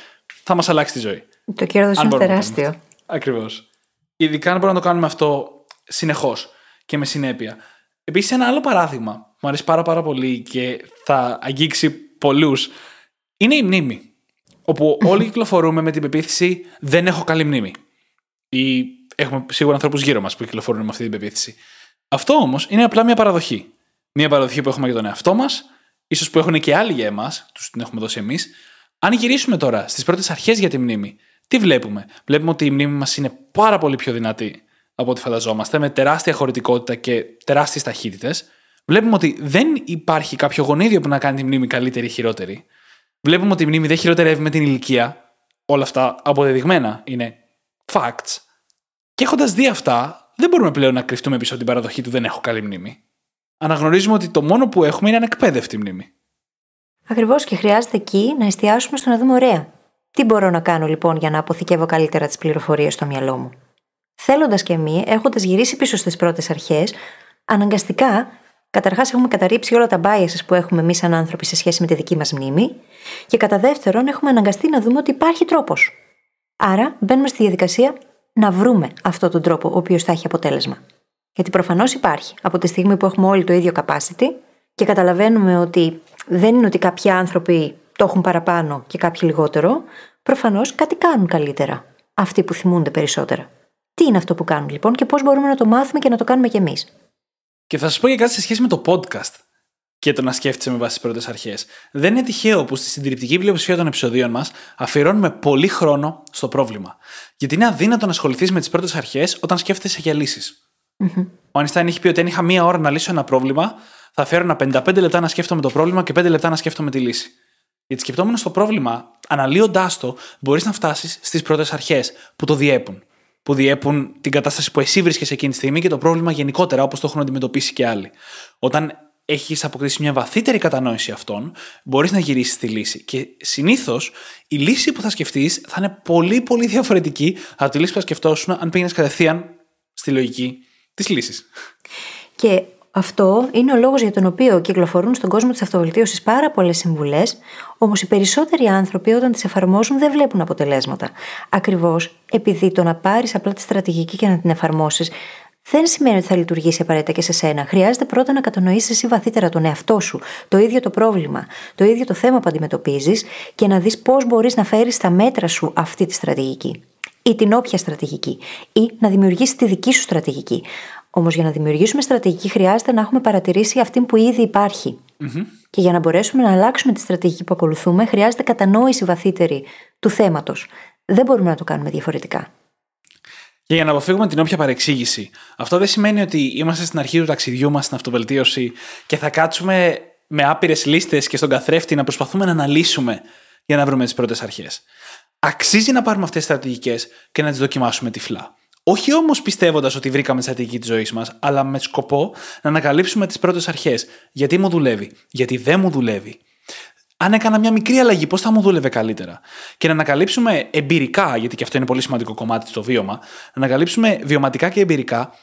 A: θα μας αλλάξει τη ζωή.
B: Το κέρδος είναι τεράστιο.
A: Ακριβώς. Ειδικά αν μπορούμε να το κάνουμε αυτό συνεχώς και με συνέπεια. Επίσης, ένα άλλο παράδειγμα μου αρέσει πάρα, πάρα πολύ και θα αγγίξει πολλούς είναι η μνήμη. Όπου όλοι κυκλοφορούμε με την πεποίθηση δεν έχω καλή μνήμη. Ή έχουμε σίγουρα ανθρώπους γύρω μας που κυκλοφορούν με αυτή την πεποίθηση. Αυτό όμως είναι απλά μια παραδοχή. Μια παραδοχή που έχουμε για τον εαυτό μας, ίσως που έχουν και άλλοι για εμάς, τους την έχουμε δώσει εμείς. Αν γυρίσουμε τώρα στις πρώτες αρχές για τη μνήμη, τι βλέπουμε; Βλέπουμε ότι η μνήμη μας είναι πάρα πολύ πιο δυνατή από ό,τι φανταζόμαστε, με τεράστια χωρητικότητα και τεράστιες ταχύτητες. Βλέπουμε ότι δεν υπάρχει κάποιο γονίδιο που να κάνει τη μνήμη καλύτερη ή χειρότερη. Βλέπουμε ότι η μνήμη δεν χειροτερεύει με την ηλικία. Όλα αυτά αποδεδειγμένα είναι facts. Και έχοντας δει αυτά, δεν μπορούμε πλέον να κρυφτούμε πίσω από την παραδοχή του δεν έχω καλή μνήμη. Αναγνωρίζουμε ότι το μόνο που έχουμε είναι ανεκπαίδευτη μνήμη.
B: Ακριβώς και χρειάζεται εκεί να εστιάσουμε στο να δούμε ωραία. Τι μπορώ να κάνω λοιπόν για να αποθηκεύω καλύτερα τις πληροφορίες στο μυαλό μου. Θέλοντας και μη, έχοντας γυρίσει πίσω στις πρώτες αρχές, αναγκαστικά Καταρχάς, έχουμε καταρρύψει όλα τα biases που έχουμε εμείς σαν άνθρωποι σε σχέση με τη δική μας μνήμη. Και κατά δεύτερον, έχουμε αναγκαστεί να δούμε ότι υπάρχει τρόπος. Άρα, μπαίνουμε στη διαδικασία να βρούμε αυτόν τον τρόπο ο οποίος θα έχει αποτέλεσμα. Γιατί προφανώς υπάρχει. Από τη στιγμή που έχουμε όλοι το ίδιο capacity και καταλαβαίνουμε ότι δεν είναι ότι κάποιοι άνθρωποι το έχουν παραπάνω και κάποιοι λιγότερο, προφανώς κάτι κάνουν καλύτερα. Αυτοί που θυμούνται περισσότερα. Τι είναι αυτό που κάνουν λοιπόν και πώς μπορούμε να το μάθουμε και να το κάνουμε κι εμείς;
A: Και θα σας πω για κάτι σε σχέση με το podcast και το να σκέφτεσαι με βάση τις πρώτες αρχές. Δεν είναι τυχαίο που στη συντριπτική πλειοψηφία των επεισοδίων μας αφιερώνουμε πολύ χρόνο στο πρόβλημα. Γιατί είναι αδύνατο να ασχοληθείς με τις πρώτες αρχές όταν σκέφτεσαι για λύσεις. Mm-hmm. Ο Ανιστάιν έχει πει ότι αν είχα μία ώρα να λύσω ένα πρόβλημα, θα αφιέρωνα 55 λεπτά να σκέφτομαι το πρόβλημα και 5 λεπτά να σκέφτομαι τη λύση. Γιατί σκεπτόμενος το πρόβλημα, αναλύοντάς το, μπορείς να φτάσεις στις πρώτες αρχές που το διέπουν που διέπουν την κατάσταση που εσύ βρίσκεσαι εκείνη τη στιγμή και το πρόβλημα γενικότερα όπως το έχουν αντιμετωπίσει και άλλοι. Όταν έχεις αποκτήσει μια βαθύτερη κατανόηση αυτών, μπορείς να γυρίσεις τη λύση. Και συνήθως η λύση που θα σκεφτείς θα είναι πολύ πολύ διαφορετική από τη λύση που θα σκεφτόσουν αν πήγαινες κατευθείαν στη λογική τη λύση.
B: Και αυτό είναι ο λόγος για τον οποίο κυκλοφορούν στον κόσμο της αυτοβελτίωσης πάρα πολλές συμβουλές, όμως οι περισσότεροι άνθρωποι όταν τις εφαρμόζουν δεν βλέπουν αποτελέσματα. Ακριβώς επειδή το να πάρεις απλά τη στρατηγική και να την εφαρμόσεις δεν σημαίνει ότι θα λειτουργήσει απαραίτητα και σε σένα. Χρειάζεται πρώτα να κατανοήσεις εσύ βαθύτερα τον εαυτό σου, το ίδιο το πρόβλημα, το ίδιο το θέμα που αντιμετωπίζεις και να δεις πώς μπορείς να φέρεις στα μέτρα σου αυτή τη στρατηγική. Ή την όποια στρατηγική. Ή να δημιουργήσει τη δική σου στρατηγική. Όμως για να δημιουργήσουμε στρατηγική χρειάζεται να έχουμε παρατηρήσει αυτή που ήδη υπάρχει. Mm-hmm. Και για να μπορέσουμε να αλλάξουμε τη στρατηγική που ακολουθούμε, χρειάζεται κατανόηση βαθύτερη του θέματος. Δεν μπορούμε να το κάνουμε διαφορετικά.
A: Και για να αποφύγουμε την όποια παρεξήγηση, αυτό δεν σημαίνει ότι είμαστε στην αρχή του ταξιδιού μας στην αυτοβελτίωση και θα κάτσουμε με άπειρες λίστες και στον καθρέφτη να προσπαθούμε να αναλύσουμε για να βρούμε τις πρώτες αρχές. Αξίζει να πάρουμε αυτές τις στρατηγικές και να τις δοκιμάσουμε τυφλά. Όχι όμως πιστεύοντας ότι βρήκαμε τη στρατηγική της ζωής μας, αλλά με σκοπό να ανακαλύψουμε τις πρώτες αρχές. Γιατί μου δουλεύει, γιατί δεν μου δουλεύει. Αν έκανα μια μικρή αλλαγή, πώς θα μου δούλευε καλύτερα; Και να ανακαλύψουμε εμπειρικά, γιατί και αυτό είναι πολύ σημαντικό κομμάτι στο βίωμα, να ανακαλύψουμε βιωματικά και εμπειρικά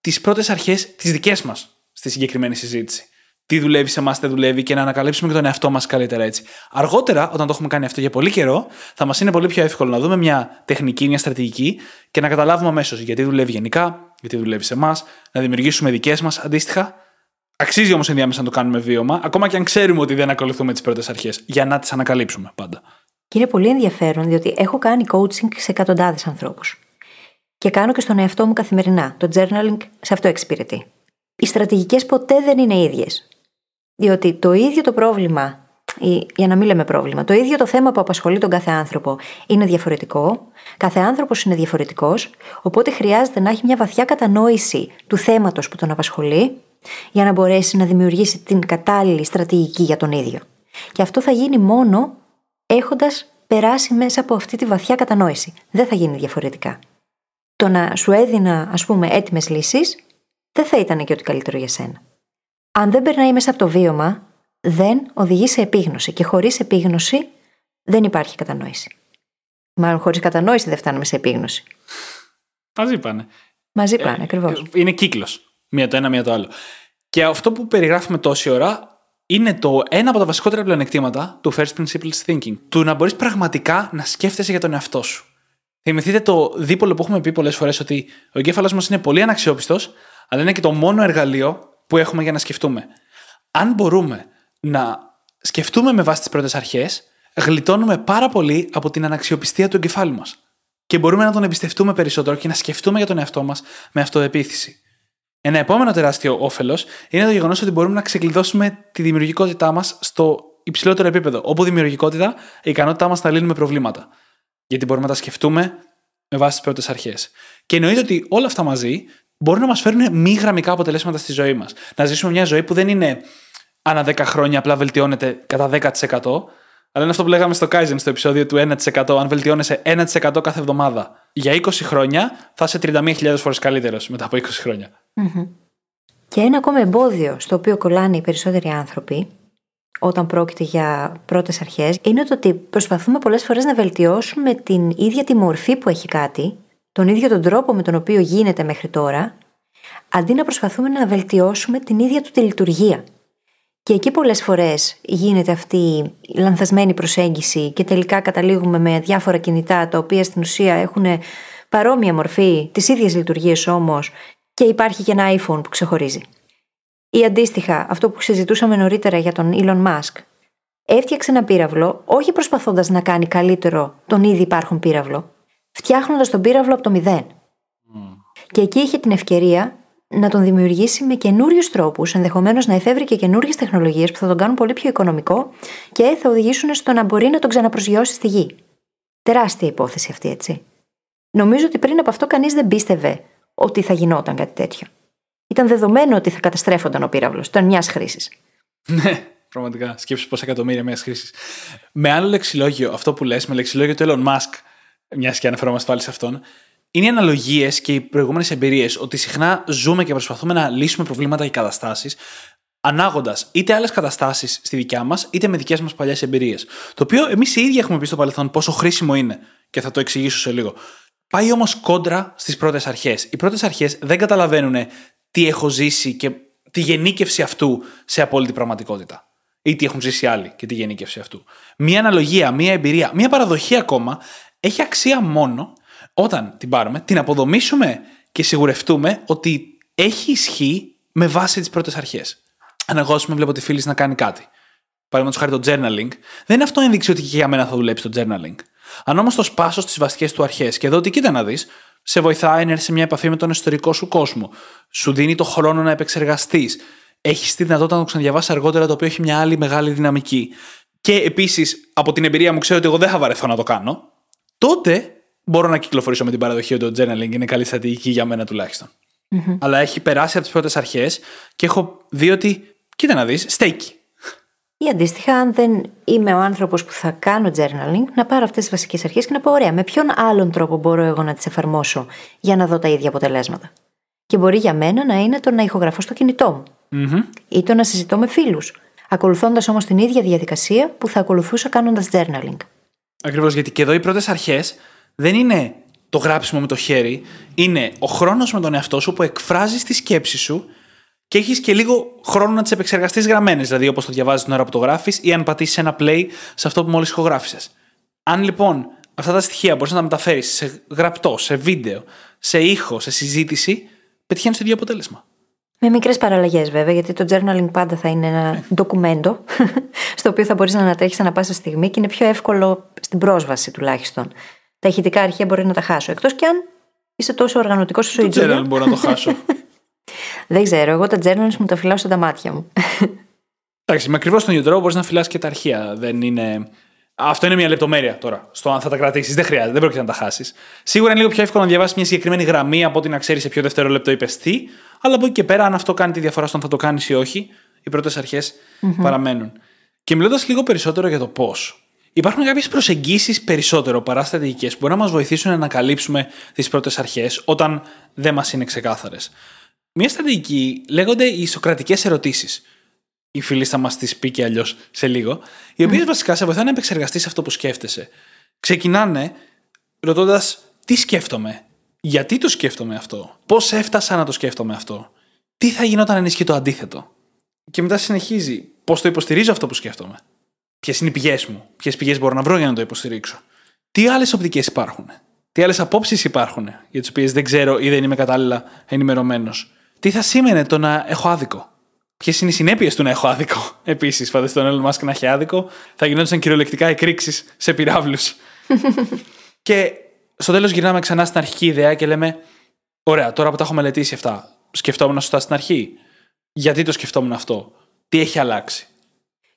A: τις πρώτες αρχές, τις δικές μας στη συγκεκριμένη συζήτηση τι δουλεύει σε εμάς, δεν δουλεύει και να ανακαλύψουμε και τον εαυτό μας καλύτερα έτσι. Αργότερα, όταν το έχουμε κάνει αυτό για πολύ καιρό, θα μας είναι πολύ πιο εύκολο να δούμε μια τεχνική, μια στρατηγική και να καταλάβουμε αμέσως γιατί δουλεύει γενικά, γιατί δουλεύει σε εμάς, να δημιουργήσουμε δικές μας αντίστοιχα. Αξίζει όμως ενδιάμεσα να το κάνουμε βίωμα, ακόμα και αν ξέρουμε ότι δεν ακολουθούμε τις πρώτες αρχές, για να τις ανακαλύψουμε πάντα.
B: Και είναι πολύ ενδιαφέρον, διότι έχω κάνει coaching σε εκατοντάδες ανθρώπους. Και κάνω και στον εαυτό μου καθημερινά. Το journaling σε αυτό εξυπηρετεί. Οι στρατηγικές ποτέ δεν είναι ίδιες. Διότι το ίδιο το πρόβλημα, ή για να μην λέμε πρόβλημα, το ίδιο το θέμα που απασχολεί τον κάθε άνθρωπο είναι διαφορετικό, κάθε άνθρωπος είναι διαφορετικός, οπότε χρειάζεται να έχει μια βαθιά κατανόηση του θέματος που τον απασχολεί, για να μπορέσει να δημιουργήσει την κατάλληλη στρατηγική για τον ίδιο. Και αυτό θα γίνει μόνο έχοντας περάσει μέσα από αυτή τη βαθιά κατανόηση. Δεν θα γίνει διαφορετικά. Το να σου έδινα, ας πούμε, έτοιμες λύσεις, δεν θα ήταν και ό,τι καλύτερο για σένα αν δεν περνάει μέσα από το βίωμα, δεν οδηγεί σε επίγνωση. Και χωρίς επίγνωση δεν υπάρχει κατανόηση. Μάλλον χωρίς κατανόηση δεν φτάνουμε σε επίγνωση.
A: Μαζί πάνε.
B: Μαζί ε, πάνε, ε, ακριβώ.
A: Είναι κύκλος. Μία το ένα, μία το άλλο. Και αυτό που περιγράφουμε τόση ώρα είναι το ένα από τα βασικότερα πλεονεκτήματα του First Principles Thinking. Του να μπορείς πραγματικά να σκέφτεσαι για τον εαυτό σου. Θυμηθείτε το δίπολο που έχουμε πει πολλές φορές ότι ο εγκέφαλο μας είναι πολύ αναξιόπιστος, αλλά είναι και το μόνο εργαλείο που έχουμε για να σκεφτούμε. Αν μπορούμε να σκεφτούμε με βάση τις πρώτες αρχές, γλιτώνουμε πάρα πολύ από την αναξιοπιστία του εγκεφάλου μας. Και μπορούμε να τον εμπιστευτούμε περισσότερο και να σκεφτούμε για τον εαυτό μας με αυτοεπίθεση. Ένα επόμενο τεράστιο όφελος είναι το γεγονός ότι μπορούμε να ξεκλειδώσουμε τη δημιουργικότητά μας στο υψηλότερο επίπεδο. Όπου δημιουργικότητα, η ικανότητά μας να λύνουμε προβλήματα. Γιατί μπορούμε να τα σκεφτούμε με βάση τις πρώτες αρχές. Και εννοείται ότι όλα αυτά μαζί μπορούν να μας φέρουν μη γραμμικά αποτελέσματα στη ζωή μας. Να ζήσουμε μια ζωή που δεν είναι ανά 10 χρόνια απλά βελτιώνεται κατά 10%, αλλά είναι αυτό που λέγαμε στο Kaizen στο επεισόδιο του 1%. Αν βελτιώνεσαι 1% κάθε εβδομάδα για 20 χρόνια, θα είσαι 31.000 φορές καλύτερος μετά από 20 χρονια
B: Και ένα ακόμα εμπόδιο στο οποίο κολλάνε οι περισσότεροι άνθρωποι όταν πρόκειται για πρώτες αρχές, είναι το ότι προσπαθούμε πολλές φορές να βελτιώσουμε την ίδια τη μορφή που έχει κάτι τον ίδιο τον τρόπο με τον οποίο γίνεται μέχρι τώρα, αντί να προσπαθούμε να βελτιώσουμε την ίδια του τη λειτουργία. Και εκεί πολλές φορές γίνεται αυτή η λανθασμένη προσέγγιση και τελικά καταλήγουμε με διάφορα κινητά τα οποία στην ουσία έχουν παρόμοια μορφή, τις ίδιες λειτουργίες όμως, και υπάρχει και ένα iPhone που ξεχωρίζει. Ή αντίστοιχα, αυτό που συζητούσαμε νωρίτερα για τον Elon Musk. Έφτιαξε ένα πύραυλο, όχι προσπαθώντας να κάνει καλύτερο τον ήδη υπάρχον πύραυλο, φτιάχνοντας τον πύραυλο από το μηδέν. Και εκεί είχε την ευκαιρία να τον δημιουργήσει με καινούριους τρόπους, ενδεχομένως να εφεύρει και καινούριε τεχνολογίες που θα τον κάνουν πολύ πιο οικονομικό και θα οδηγήσουν στο να μπορεί να τον ξαναπροσγειώσει στη γη. Τεράστια υπόθεση αυτή, έτσι. Νομίζω ότι πριν από αυτό κανείς δεν πίστευε ότι θα γινόταν κάτι τέτοιο. Ήταν δεδομένο ότι θα καταστρέφονταν ο πύραυλος, ήταν μιας χρήσης.
A: Ναι, πραγματικά. Σκέψου πόσα εκατομμύρια μιας χρήσης. Με άλλο λεξιλόγιο, αυτό που λες, με λεξιλόγιο του Elon Musk, μιας και αναφερόμαστε πάλι σε αυτόν, είναι οι αναλογίες και οι προηγούμενες εμπειρίες ότι συχνά ζούμε και προσπαθούμε να λύσουμε προβλήματα ή καταστάσεις ανάγοντας είτε άλλες καταστάσεις στη δικιά μας, είτε με δικές μας παλιές εμπειρίες. Το οποίο εμείς οι ίδιοι έχουμε πει στο παρελθόν πόσο χρήσιμο είναι και θα το εξηγήσω σε λίγο. πάει όμως κόντρα στις πρώτες αρχές. Οι πρώτες αρχές δεν καταλαβαίνουν τι έχω ζήσει και τη γενίκευση αυτού σε απόλυτη πραγματικότητα. Ή τι έχουν ζήσει άλλοι και τη γενίκευση αυτού. Μία αναλογία, μία εμπειρία, μία παραδοχή ακόμα έχει αξία μόνο όταν την πάρουμε, την αποδομήσουμε και σιγουρευτούμε ότι έχει ισχύ με βάση τις πρώτες αρχές. Αν εγώ, α πούμε, βλέπω τη φίλη να κάνει κάτι. Παραδείγματος χάρη το journaling, δεν είναι αυτό ένδειξη ότι και για μένα θα δουλέψει το journaling. Αν όμως το σπάσω στις βασικές του αρχές και δω ότι κοίτα να δεις, σε βοηθάει να έρθεις σε μια επαφή με τον ιστορικό σου κόσμο, σου δίνει το χρόνο να επεξεργαστείς, έχεις τη δυνατότητα να το ξαναδιαβάσεις αργότερα, το οποίο έχει μια άλλη μεγάλη δυναμική. Και επίσης, από την εμπειρία μου, ξέρω ότι εγώ δεν θα βαρεθώ να το κάνω, τότε μπορώ να κυκλοφορήσω με την παραδοχή ότι το journaling είναι καλή στρατηγική για μένα τουλάχιστον. Mm-hmm. Αλλά έχει περάσει από τις πρώτες αρχές και έχω δει ότι, κοίτα να δεις, στέκει.
B: Ή αντίστοιχα, αν δεν είμαι ο άνθρωπος που θα κάνω journaling, να πάρω αυτές τις βασικές αρχές και να πω: Ωραία, με ποιον άλλον τρόπο μπορώ εγώ να τις εφαρμόσω για να δω τα ίδια αποτελέσματα; Και μπορεί για μένα να είναι το να ηχογραφώ στο κινητό μου. Mm-hmm. Ή το να συζητώ με φίλους. Ακολουθώντας όμως την ίδια διαδικασία που θα ακολουθούσα κάνοντας journaling.
A: Ακριβώς, γιατί και εδώ οι πρώτες αρχές δεν είναι το γράψιμο με το χέρι, είναι ο χρόνος με τον εαυτό σου που εκφράζεις τη σκέψη σου και έχεις και λίγο χρόνο να τις επεξεργαστείς γραμμένες, δηλαδή όπως το διαβάζεις την ώρα που το γράφεις ή αν πατήσεις ένα play σε αυτό που μόλις ηχογράφησες. Αν λοιπόν αυτά τα στοιχεία μπορείς να τα μεταφέρεις σε γραπτό, σε βίντεο, σε ήχο, σε συζήτηση, πετυχαίνεις το ίδιο αποτέλεσμα.
B: Με μικρές παραλλαγές βέβαια, γιατί το journaling πάντα θα είναι ένα ντοκουμέντο, στο οποίο θα μπορείς να ανατρέχεις ανά πάσα στιγμή και είναι πιο εύκολο στην πρόσβαση τουλάχιστον. Τα ηχητικά αρχεία μπορεί να τα χάσω. Εκτός κι αν είσαι τόσο οργανωτικός όσο η
A: Τζούλια. Δεν μπορώ να το χάσω.
B: Δεν ξέρω. Εγώ τα journals μου τα φυλάω στα μάτια μου.
A: Εντάξει, με ακριβώς τον ίδιο τρόπο μπορείς να φυλάς και τα αρχεία. Δεν είναι... Αυτό είναι μια λεπτομέρεια τώρα. Στο αν θα τα κρατήσεις. Δεν χρειάζεται, δεν πρόκειται να τα χάσεις. Σίγουρα είναι λίγο πιο εύκολο να διαβάσεις μια συγκεκριμένη γραμμή από ότι να ξέρεις σε ποιο δευτερόλεπτο είπες τι. Αλλά από εκεί και πέρα, αν αυτό κάνει τη διαφορά στο αν θα το κάνεις ή όχι, οι πρώτες αρχές mm-hmm. παραμένουν. Και μιλώντας λίγο περισσότερο για το πώς. Υπάρχουν κάποιες προσεγγίσεις περισσότερο παρά στρατηγικέ που μπορεί να μας βοηθήσουν να ανακαλύψουμε τις πρώτες αρχές όταν δεν μας είναι ξεκάθαρες. Μία στρατηγική λέγονται οι σοκρατικές ερωτήσεις. Η φίλη θα μας τις πει και αλλιώς σε λίγο. Οι οποίες βασικά σε βοηθάνε να επεξεργαστείς αυτό που σκέφτεσαι. Ξεκινάνε ρωτώντας τι σκέφτομαι, γιατί το σκέφτομαι αυτό, πώς έφτασα να το σκέφτομαι αυτό, τι θα γινόταν αν ισχύει το αντίθετο; Και μετά συνεχίζει πώς το υποστηρίζω αυτό που σκέφτομαι; Ποιες είναι οι πηγές μου, ποιες πηγές μπορώ να βρω για να το υποστηρίξω; Τι άλλες οπτικές υπάρχουν, τι άλλες απόψεις υπάρχουν, για τις οποίες δεν ξέρω ή δεν είμαι κατάλληλα ενημερωμένος; Τι θα σήμαινε το να έχω άδικο; Ποιες είναι οι συνέπειες του να έχω άδικο; Επίσης, φανταστείτε τον Elon Musk να έχει άδικο, θα γινόντουσαν κυριολεκτικά εκρήξεις σε πυράβλους. και στο τέλος γυρνάμε ξανά στην αρχική ιδέα και λέμε: Ωραία, τώρα που τα έχω μελετήσει αυτά, σκεφτόμουν σωστά στην αρχή. Γιατί το σκεφτόμουν αυτό, τι έχει αλλάξει;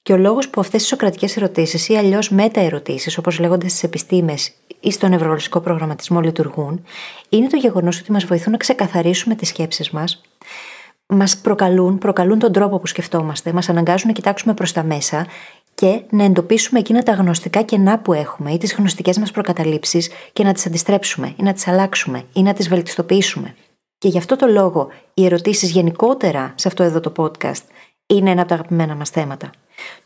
B: Και ο λόγος που αυτές οι σοκρατικές ερωτήσεις ή αλλιώς μεταερωτήσεις, όπως λέγονται στις επιστήμες ή στο νευρολογικό προγραμματισμό λειτουργούν, είναι το γεγονός ότι μας βοηθούν να ξεκαθαρίσουμε τις σκέψεις μας, μας προκαλούν, προκαλούν τον τρόπο που σκεφτόμαστε, μας αναγκάζουν να κοιτάξουμε προς τα μέσα και να εντοπίσουμε εκείνα τα γνωστικά κενά που έχουμε ή τις γνωστικές μας προκαταλήψεις και να τις αντιστρέψουμε ή να τις αλλάξουμε ή να τις βελτιστοποιήσουμε. Και γι' αυτό το λόγο οι ερωτήσεις γενικότερα σε αυτό εδώ το podcast είναι ένα από τα αγαπημένα μας θέματα.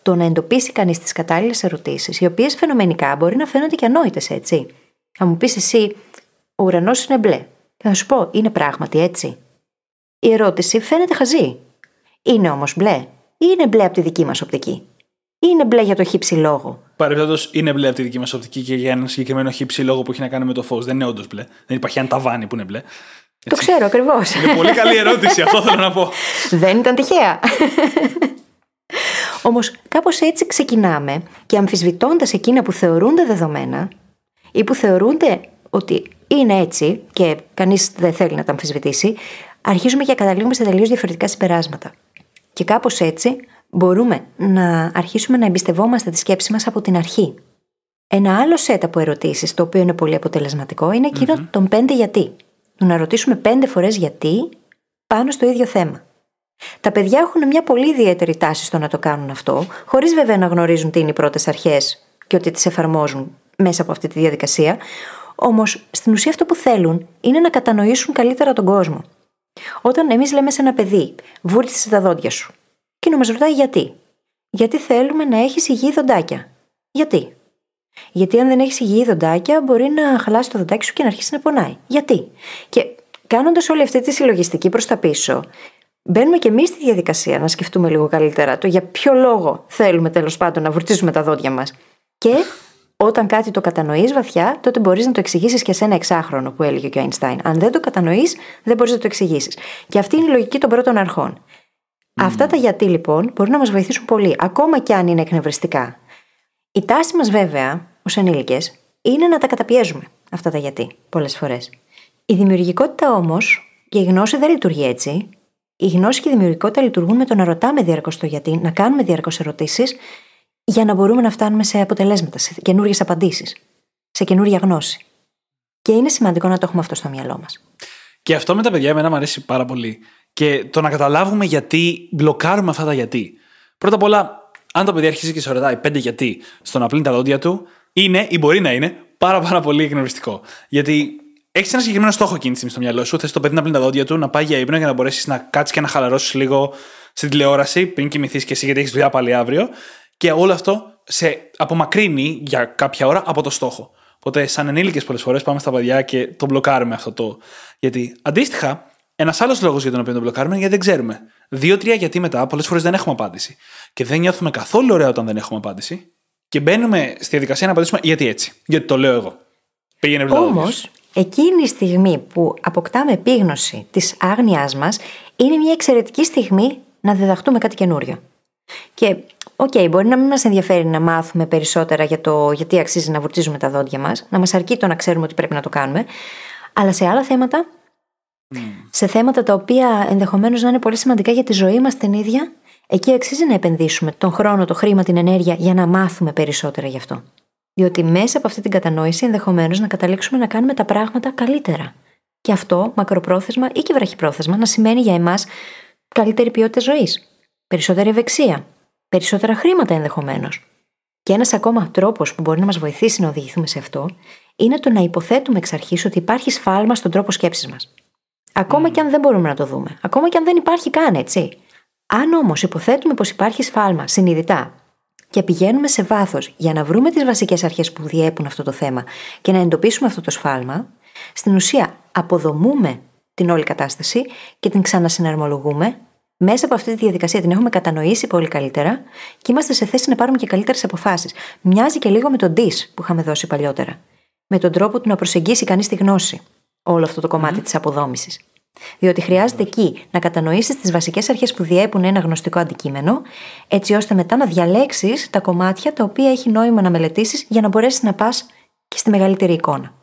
B: Το να εντοπίσει κανείς τις κατάλληλες ερωτήσεις, οι οποίες φαινομενικά μπορεί να φαίνονται και ανόητες, έτσι. Θα μου πεις εσύ, ο ουρανός είναι μπλε. Και θα σου πω, είναι πράγματι έτσι. Η ερώτηση φαίνεται χαζή. Είναι όμως μπλε, ή είναι μπλε από τη δική μας οπτική. Ή είναι μπλε για το χύψη λόγο.
A: Παρεμπιπτόντως, είναι μπλε από τη δική μας οπτική και για ένα συγκεκριμένο χύψη λόγο που έχει να κάνει με το φως. Δεν είναι όντως μπλε. Δεν υπάρχει ένα ταβάνι που είναι μπλε.
B: Το ξέρω ακριβώς.
A: Είναι πολύ καλή ερώτηση, αυτό θέλω να πω.
B: Δεν ήταν τυχαία. Όμως κάπως έτσι ξεκινάμε και αμφισβητώντας εκείνα που θεωρούνται δεδομένα ή που θεωρούνται ότι είναι έτσι και κανείς δεν θέλει να τα αμφισβητήσει, αρχίζουμε και καταλήγουμε σε τελείως διαφορετικά συμπεράσματα. Και κάπως έτσι μπορούμε να αρχίσουμε να εμπιστευόμαστε τη σκέψη μας από την αρχή. Ένα άλλο σετ από ερωτήσεις, το οποίο είναι πολύ αποτελεσματικό, είναι των πέντε γιατί. Το να ρωτήσουμε πέντε φορές γιατί πάνω στο ίδιο θέμα. Τα παιδιά έχουν μια πολύ ιδιαίτερη τάση στο να το κάνουν αυτό, χωρίς βέβαια να γνωρίζουν τι είναι οι πρώτες αρχές και ότι τις εφαρμόζουν μέσα από αυτή τη διαδικασία. Όμως, στην ουσία αυτό που θέλουν είναι να κατανοήσουν καλύτερα τον κόσμο. Όταν εμείς λέμε σε ένα παιδί, βούρτισε τα δόντια σου, και να μα ρωτάει γιατί; Γιατί θέλουμε να έχεις υγιή δοντάκια. Γιατί; Γιατί αν δεν έχεις υγιή δοντάκια, μπορεί να χαλάσει το δοντάκι σου και να αρχίσει να πονάει. Γιατί; Και κάνοντας όλη αυτή τη συλλογιστική προς τα πίσω, μπαίνουμε και εμείς στη διαδικασία να σκεφτούμε λίγο καλύτερα το για ποιο λόγο θέλουμε τέλος πάντων να βουρτίζουμε τα δόντια μας. Και όταν κάτι το κατανοείς βαθιά, τότε μπορείς να το εξηγήσεις και σε ένα εξάχρονο που έλεγε και ο Αϊνστάιν. Αν δεν το κατανοείς, δεν μπορείς να το εξηγήσεις. Και αυτή είναι η λογική των πρώτων αρχών. Αυτά τα γιατί λοιπόν μπορεί να μας βοηθήσουν πολύ, ακόμα και αν είναι εκνευριστικά. Η τάση μας βέβαια, ως ενήλικες, είναι να τα καταπιέζουμε αυτά τα γιατί πολλές φορές. Η δημιουργικότητα όμως και η γνώση δεν λειτουργεί έτσι. Η γνώση και η δημιουργικότητα λειτουργούν με το να ρωτάμε διαρκώς το γιατί, να κάνουμε διαρκώς ερωτήσεις για να μπορούμε να φτάνουμε σε αποτελέσματα, σε καινούριε απαντήσεις, σε καινούρια γνώση. Και είναι σημαντικό να το έχουμε αυτό στο μυαλό μας.
A: Και αυτό με τα παιδιά εμένα μου αρέσει πάρα πολύ. Και το να καταλάβουμε γιατί μπλοκάρουμε αυτά τα γιατί. Πρώτα απ' όλα, αν το παιδί αρχίζει και σε ρωτάει πέντε γιατί στο να πλύνει τα δόντια του, είναι ή μπορεί να είναι πάρα, πάρα πολύ εκνευριστικό. Γιατί έχεις ένα συγκεκριμένο στόχο εκείνη τη στιγμή στο μυαλό σου. Θες το παιδί να πλύνει τα δόντια του, να πάει για ύπνο για να μπορέσεις να κάτσεις και να χαλαρώσεις λίγο στην τηλεόραση πριν κοιμηθείς και εσύ γιατί έχεις δουλειά πάλι αύριο. Και όλο αυτό σε απομακρύνει για κάποια ώρα από το στόχο. Οπότε, σαν ενήλικες, πολλές φορές πάμε στα παιδιά και το μπλοκάρουμε αυτό το. Γιατί αντίστοιχα, ένας άλλος λόγος για τον οποίο το μπλοκάρουμε είναι γιατί δεν ξέρουμε. Δύο-τρία γιατί μετά, πολλές φορές δεν έχουμε απάντηση. Και δεν νιώθουμε καθόλου ωραία όταν δεν έχουμε απάντηση. Και μπαίνουμε στη διαδικασία να απαντήσουμε γιατί έτσι; Γιατί το λέω εγώ; Πήγαινε
B: Όμως, εκείνη η στιγμή που αποκτάμε επίγνωση της άγνοιάς μας, είναι μια εξαιρετική στιγμή να διδαχτούμε κάτι καινούριο. Και OK, okay, μπορεί να μην μας ενδιαφέρει να μάθουμε περισσότερα για το γιατί αξίζει να βουρτσίζουμε τα δόντια μας, να μας αρκεί το να ξέρουμε ότι πρέπει να το κάνουμε, αλλά σε άλλα θέματα, mm. σε θέματα τα οποία ενδεχομένως να είναι πολύ σημαντικά για τη ζωή μας την ίδια, εκεί αξίζει να επενδύσουμε τον χρόνο, το χρήμα, την ενέργεια για να μάθουμε περισσότερα γι' αυτό. Διότι μέσα από αυτή την κατανόηση ενδεχομένως να καταλήξουμε να κάνουμε τα πράγματα καλύτερα. Και αυτό, μακροπρόθεσμα ή και βραχυπρόθεσμα, να σημαίνει για εμάς καλύτερη ποιότητα ζωής, περισσότερη ευεξία, περισσότερα χρήματα ενδεχομένως. Και ένας ακόμα τρόπος που μπορεί να μας βοηθήσει να οδηγηθούμε σε αυτό είναι το να υποθέτουμε εξ αρχής ότι υπάρχει σφάλμα στον τρόπο σκέψης μας. Ακόμα mm. και αν δεν μπορούμε να το δούμε. Ακόμα και αν δεν υπάρχει καν, έτσι. Αν όμως υποθέτουμε πως υπάρχει σφάλμα συνειδητά και πηγαίνουμε σε βάθος για να βρούμε τις βασικές αρχές που διέπουν αυτό το θέμα και να εντοπίσουμε αυτό το σφάλμα, στην ουσία αποδομούμε την όλη κατάσταση και την ξανασυναρμολογούμε μέσα από αυτή τη διαδικασία την έχουμε κατανοήσει πολύ καλύτερα και είμαστε σε θέση να πάρουμε και καλύτερες αποφάσεις. Μοιάζει και λίγο με τον DIS που είχαμε δώσει παλιότερα. Με τον τρόπο του να προσεγγίσει κανείς τη γνώση. Όλο αυτό το κομμάτι mm. της αποδόμησης. Διότι χρειάζεται εκεί να κατανοήσεις τις βασικές αρχές που διέπουν ένα γνωστικό αντικείμενο, έτσι ώστε μετά να διαλέξεις τα κομμάτια τα οποία έχει νόημα να μελετήσεις για να μπορέσεις να πας και στη μεγαλύτερη εικόνα.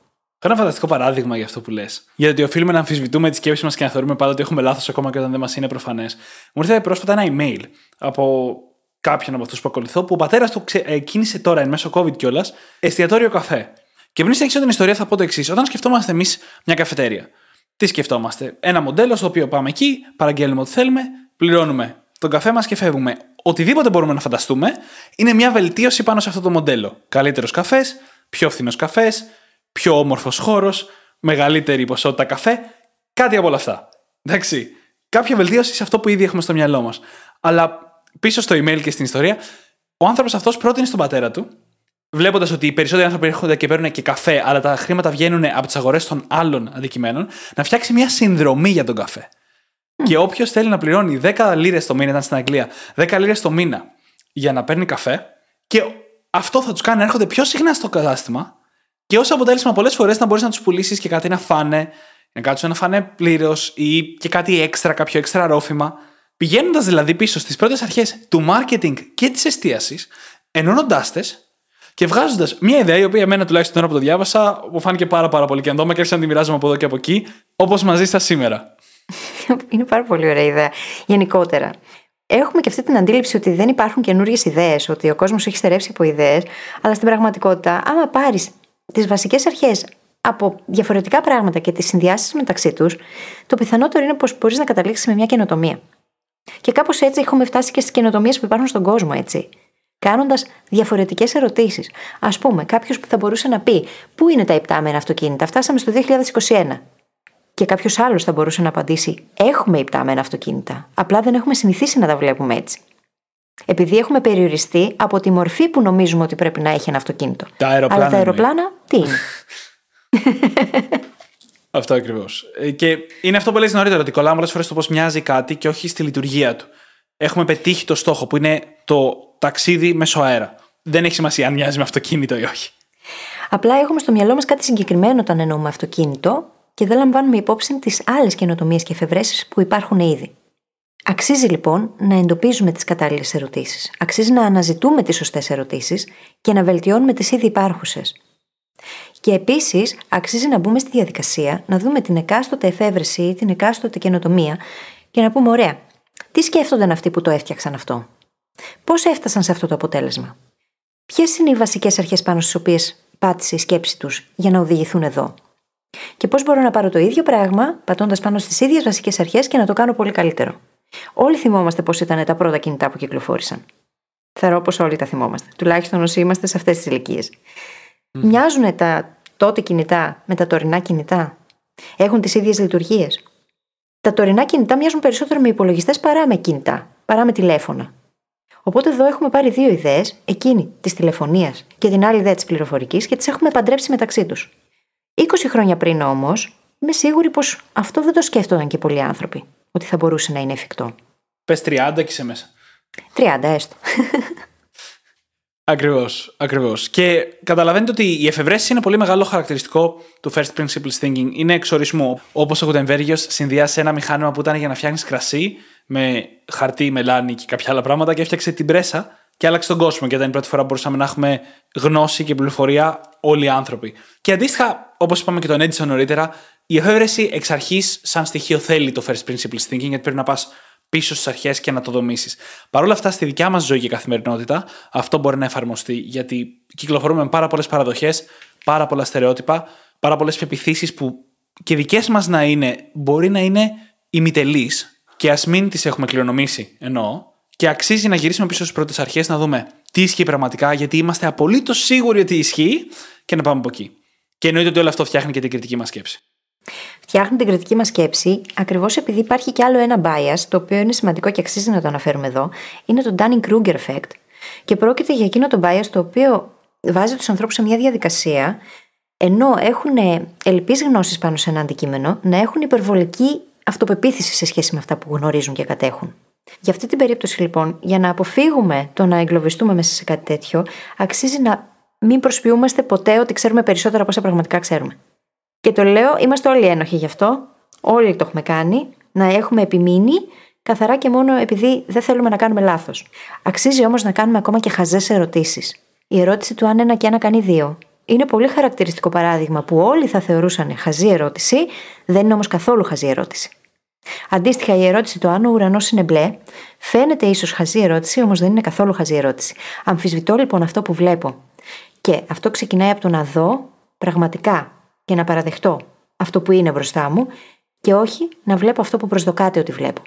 A: Έχω ένα φανταστικό παράδειγμα για αυτό που λες. Γιατί οφείλουμε να αμφισβητούμε τι σκέψει μας και να θεωρούμε πάντα ότι έχουμε λάθος ακόμα και όταν δεν μας είναι προφανές. Μου ήρθε πρόσφατα ένα email από κάποιον από αυτούς που ακολουθώ που ο πατέρας του ε, κίνησε τώρα εν μέσω COVID κιόλας εστιατόριο καφέ. Και πριν συνεχίσω την ιστορία θα πω το εξής. Όταν σκεφτόμαστε εμείς μια καφετέρια, τι σκεφτόμαστε; Ένα μοντέλο στο οποίο πάμε εκεί, παραγγέλνουμε ό,τι θέλουμε, πληρώνουμε τον καφέ μας και φεύγουμε. Οτιδήποτε μπορούμε να φανταστούμε είναι μια βελτίωση πάνω σε αυτό το μοντέλο. Καλύτερος καφές, πιο φθηνός καφές, πιο όμορφος χώρος, μεγαλύτερη ποσότητα καφέ, κάτι από όλα αυτά. Εντάξει. Κάποια βελτίωση σε αυτό που ήδη έχουμε στο μυαλό μας. Αλλά πίσω στο email και στην ιστορία, ο άνθρωπος αυτός πρότεινε στον πατέρα του, βλέποντας ότι οι περισσότεροι άνθρωποι έρχονται και παίρνουν και καφέ, αλλά τα χρήματα βγαίνουν από τις αγορές των άλλων αντικειμένων, να φτιάξει μια συνδρομή για τον καφέ. Και όποιος θέλει να πληρώνει 10 λίρες το μήνα, ήταν στην Αγγλία, 10 λίρες το μήνα για να παίρνει καφέ, και αυτό θα τους κάνει να έρχονται πιο συχνά στο κατάστημα και ως αποτέλεσμα, πολλές φορές να μπορείς να τους πουλήσεις και κάτι να φάνε, να κάτσουν να φάνε πλήρως ή και κάτι έξτρα, κάποιο έξτρα ρόφημα. Πηγαίνοντας δηλαδή πίσω στις πρώτες αρχές του marketing και της εστίασης, ενώνοντάς τες και βγάζοντας μια ιδέα η οποία εμένα τουλάχιστον τώρα που το διάβασα μου φάνηκε πάρα, πάρα πολύ και και άρχισα να τη μοιράζομαι από εδώ και από εκεί, όπως μαζί σα σήμερα.
B: Είναι πάρα πολύ ωραία ιδέα. Γενικότερα. Έχουμε και αυτή την αντίληψη ότι δεν υπάρχουν καινούριε ιδέες, ότι ο κόσμος έχει στερέψει από ιδέες, αλλά στην πραγματικότητα, άμα πάρεις τις βασικές αρχές από διαφορετικά πράγματα και τις συνδυάσεις μεταξύ τους, το πιθανότερο είναι πως μπορείς να καταλήξεις με μια καινοτομία. Και κάπως έτσι έχουμε φτάσει και στις καινοτομίες που υπάρχουν στον κόσμο, έτσι. Κάνοντας διαφορετικές ερωτήσεις. Α πούμε, κάποιος που θα μπορούσε να πει Πού είναι τα υπτάμενα αυτοκίνητα, φτάσαμε στο 2021. Και κάποιος άλλος θα μπορούσε να απαντήσει Έχουμε υπτάμενα αυτοκίνητα. Απλά δεν έχουμε συνηθίσει να τα βλέπουμε έτσι. Επειδή έχουμε περιοριστεί από τη μορφή που νομίζουμε ότι πρέπει να έχει ένα αυτοκίνητο.
A: Τα αεροπλάνα
B: Αλλά τα
A: εννοείς.
B: αεροπλάνα τι είναι;
A: Αυτό ακριβώς. Και είναι αυτό που λέει νωρίτερα, ότι κολλάμε πολλέ φορές στο πώς μοιάζει κάτι και όχι στη λειτουργία του. Έχουμε πετύχει το στόχο που είναι το ταξίδι μέσω αέρα. Δεν έχει σημασία αν μοιάζει με αυτοκίνητο ή όχι.
B: Απλά έχουμε στο μυαλό μας κάτι συγκεκριμένο όταν εννοούμε αυτοκίνητο και δεν λαμβάνουμε υπόψη τις άλλες καινοτομίες και εφευρέσεις που υπάρχουν ήδη. Αξίζει λοιπόν να εντοπίζουμε τις κατάλληλες ερωτήσεις. Αξίζει να αναζητούμε τις σωστές ερωτήσεις και να βελτιώνουμε τις ήδη υπάρχουσες. Και επίσης, αξίζει να μπούμε στη διαδικασία να δούμε την εκάστοτε εφεύρεση ή την εκάστοτε καινοτομία και να πούμε: Ωραία, τι σκέφτονταν αυτοί που το έφτιαξαν αυτό; Πώς έφτασαν σε αυτό το αποτέλεσμα; Ποιες είναι οι βασικές αρχές πάνω στις οποίες πάτησε η σκέψη τους για να οδηγηθούν εδώ; Και πώς μπορώ να πάρω το ίδιο πράγμα, πατώντας πάνω στις ίδιες βασικές αρχές και να το κάνω πολύ καλύτερο; Όλοι θυμόμαστε πώς ήταν τα πρώτα κινητά που κυκλοφόρησαν. Θεωρώ πως όλοι τα θυμόμαστε. Τουλάχιστον όσοι είμαστε σε αυτές τις ηλικίες. Μοιάζουν τα τότε κινητά με τα τωρινά κινητά; Έχουν τις ίδιες λειτουργίες; Τα τωρινά κινητά μοιάζουν περισσότερο με υπολογιστές παρά με κινητά, παρά με τηλέφωνα. Οπότε εδώ έχουμε πάρει δύο ιδέες, εκείνη της τηλεφωνίας και την άλλη ιδέα της πληροφορικής και τις έχουμε παντρέψει μεταξύ τους. 20 χρόνια πριν όμως, είμαι σίγουρη πως αυτό δεν το σκέφτονταν και πολλοί άνθρωποι, ότι θα μπορούσε να είναι εφικτό.
A: Πες 30 και σε μέσα.
B: 30 έστω.
A: Ακριβώς, ακριβώς. Και καταλαβαίνετε ότι η εφευρέση είναι πολύ μεγάλο χαρακτηριστικό του first principles thinking. Είναι εξορισμού. Όπως ο Γουτεμβέργιο συνδυάσε ένα μηχάνημα που ήταν για να φτιάχνεις κρασί με χαρτί, μελάνι και κάποια άλλα πράγματα και έφτιαξε την πρέσα και άλλαξε τον κόσμο. Και ήταν η πρώτη φορά που μπορούσαμε να έχουμε γνώση και πληροφορία όλοι οι άνθρωποι. Και αντίστοιχα, όπως είπαμε και τον Edison νωρίτερα, η εφεύρεση εξ αρχής, σαν στοιχείο, θέλει το first principles thinking, γιατί πρέπει να πας πίσω στις αρχές και να το δομήσει. Παρ' όλα αυτά, στη δικιά μας ζωή και καθημερινότητα, αυτό μπορεί να εφαρμοστεί, γιατί κυκλοφορούμε με πάρα πολλές παραδοχές, πάρα πολλά στερεότυπα, πάρα πολλές πεπιθήσεις που και δικές μας να είναι, μπορεί να είναι ημιτελείς και ας μην τις έχουμε κληρονομήσει, εννοώ, και αξίζει να γυρίσουμε πίσω στις πρώτες αρχές να δούμε τι ισχύει πραγματικά, γιατί είμαστε απολύτως σίγουροι ότι ισχύει και να πάμε από εκεί. Και εννοείται ότι όλο αυτό φτιάχνει και την κριτική μας σκέψη.
B: Φτιάχνει την κριτική μας σκέψη ακριβώς επειδή υπάρχει κι άλλο ένα bias, το οποίο είναι σημαντικό και αξίζει να το αναφέρουμε εδώ, είναι το Dunning-Kruger effect. Και πρόκειται για εκείνο το bias το οποίο βάζει τους ανθρώπους σε μια διαδικασία, ενώ έχουν ελλειπεί γνώσεις πάνω σε ένα αντικείμενο, να έχουν υπερβολική αυτοπεποίθηση σε σχέση με αυτά που γνωρίζουν και κατέχουν. Για αυτή την περίπτωση, λοιπόν, για να αποφύγουμε το να εγκλωβιστούμε μέσα σε κάτι τέτοιο, αξίζει να μην προσποιούμαστε ποτέ ότι ξέρουμε περισσότερα από όσα πραγματικά ξέρουμε. Και το λέω, είμαστε όλοι ένοχοι γι' αυτό. Όλοι το έχουμε κάνει. Να έχουμε επιμείνει καθαρά και μόνο επειδή δεν θέλουμε να κάνουμε λάθος. Αξίζει όμως να κάνουμε ακόμα και χαζές ερωτήσεις. Η ερώτηση του αν ένα και ένα κάνει δύο. Είναι πολύ χαρακτηριστικό παράδειγμα που όλοι θα θεωρούσαν χαζή ερώτηση, δεν είναι όμως καθόλου χαζή ερώτηση. Αντίστοιχα, η ερώτηση του αν ο ουρανός είναι μπλε φαίνεται ίσως χαζή ερώτηση, όμως δεν είναι καθόλου χαζή ερώτηση. Αμφισβητώ λοιπόν αυτό που βλέπω. Και αυτό ξεκινάει από το να δω πραγματικά και να παραδεχτώ αυτό που είναι μπροστά μου και όχι να βλέπω αυτό που προσδοκάται ότι βλέπω.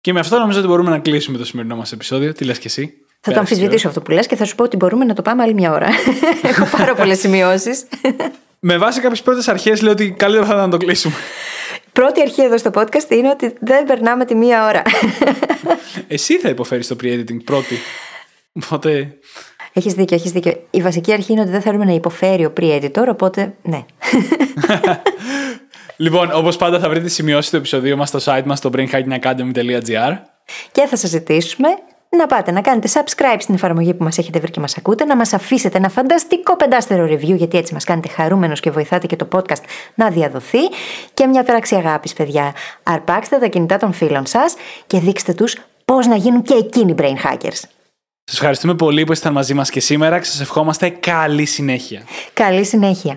A: Και με αυτό νομίζω ότι μπορούμε να κλείσουμε το σημερινό μας επεισόδιο. Τι λες και εσύ;
B: Θα το αμφισβητήσω αυτό που λες και θα σου πω ότι μπορούμε να το πάμε άλλη μια ώρα. Έχω πάρα πολλές σημειώσεις.
A: Με βάση κάποιες πρώτες αρχές, λέω ότι καλύτερα θα ήταν να το κλείσουμε.
B: Πρώτη αρχή εδώ στο podcast είναι ότι δεν περνάμε τη μία ώρα.
A: Εσύ θα υποφέρεις το pre-editing πρώτη. Οπότε.
B: Έχεις δίκιο, έχεις δίκιο. Η βασική αρχή είναι ότι δεν θέλουμε να υποφέρει ο pre-editor, οπότε ναι.
A: Λοιπόν, όπως πάντα θα βρείτε σημειώσεις του επεισοδίου μας στο site μας στο brainhackingacademy.gr.
B: Και θα σας ζητήσουμε να πάτε να κάνετε subscribe στην εφαρμογή που μας έχετε βρει και μας ακούτε, να μας αφήσετε ένα φανταστικό πεντάστερο review, γιατί έτσι μας κάνετε χαρούμενο και βοηθάτε και το podcast να διαδοθεί. Και μια πράξη αγάπης, παιδιά. Αρπάξτε τα κινητά των φίλων σας και δείξτε τους πώς να γίνουν και εκείνοι brain hackers.
A: Σας ευχαριστούμε πολύ που ήσασταν μαζί μας και σήμερα και σας ευχόμαστε καλή συνέχεια.
B: Καλή συνέχεια.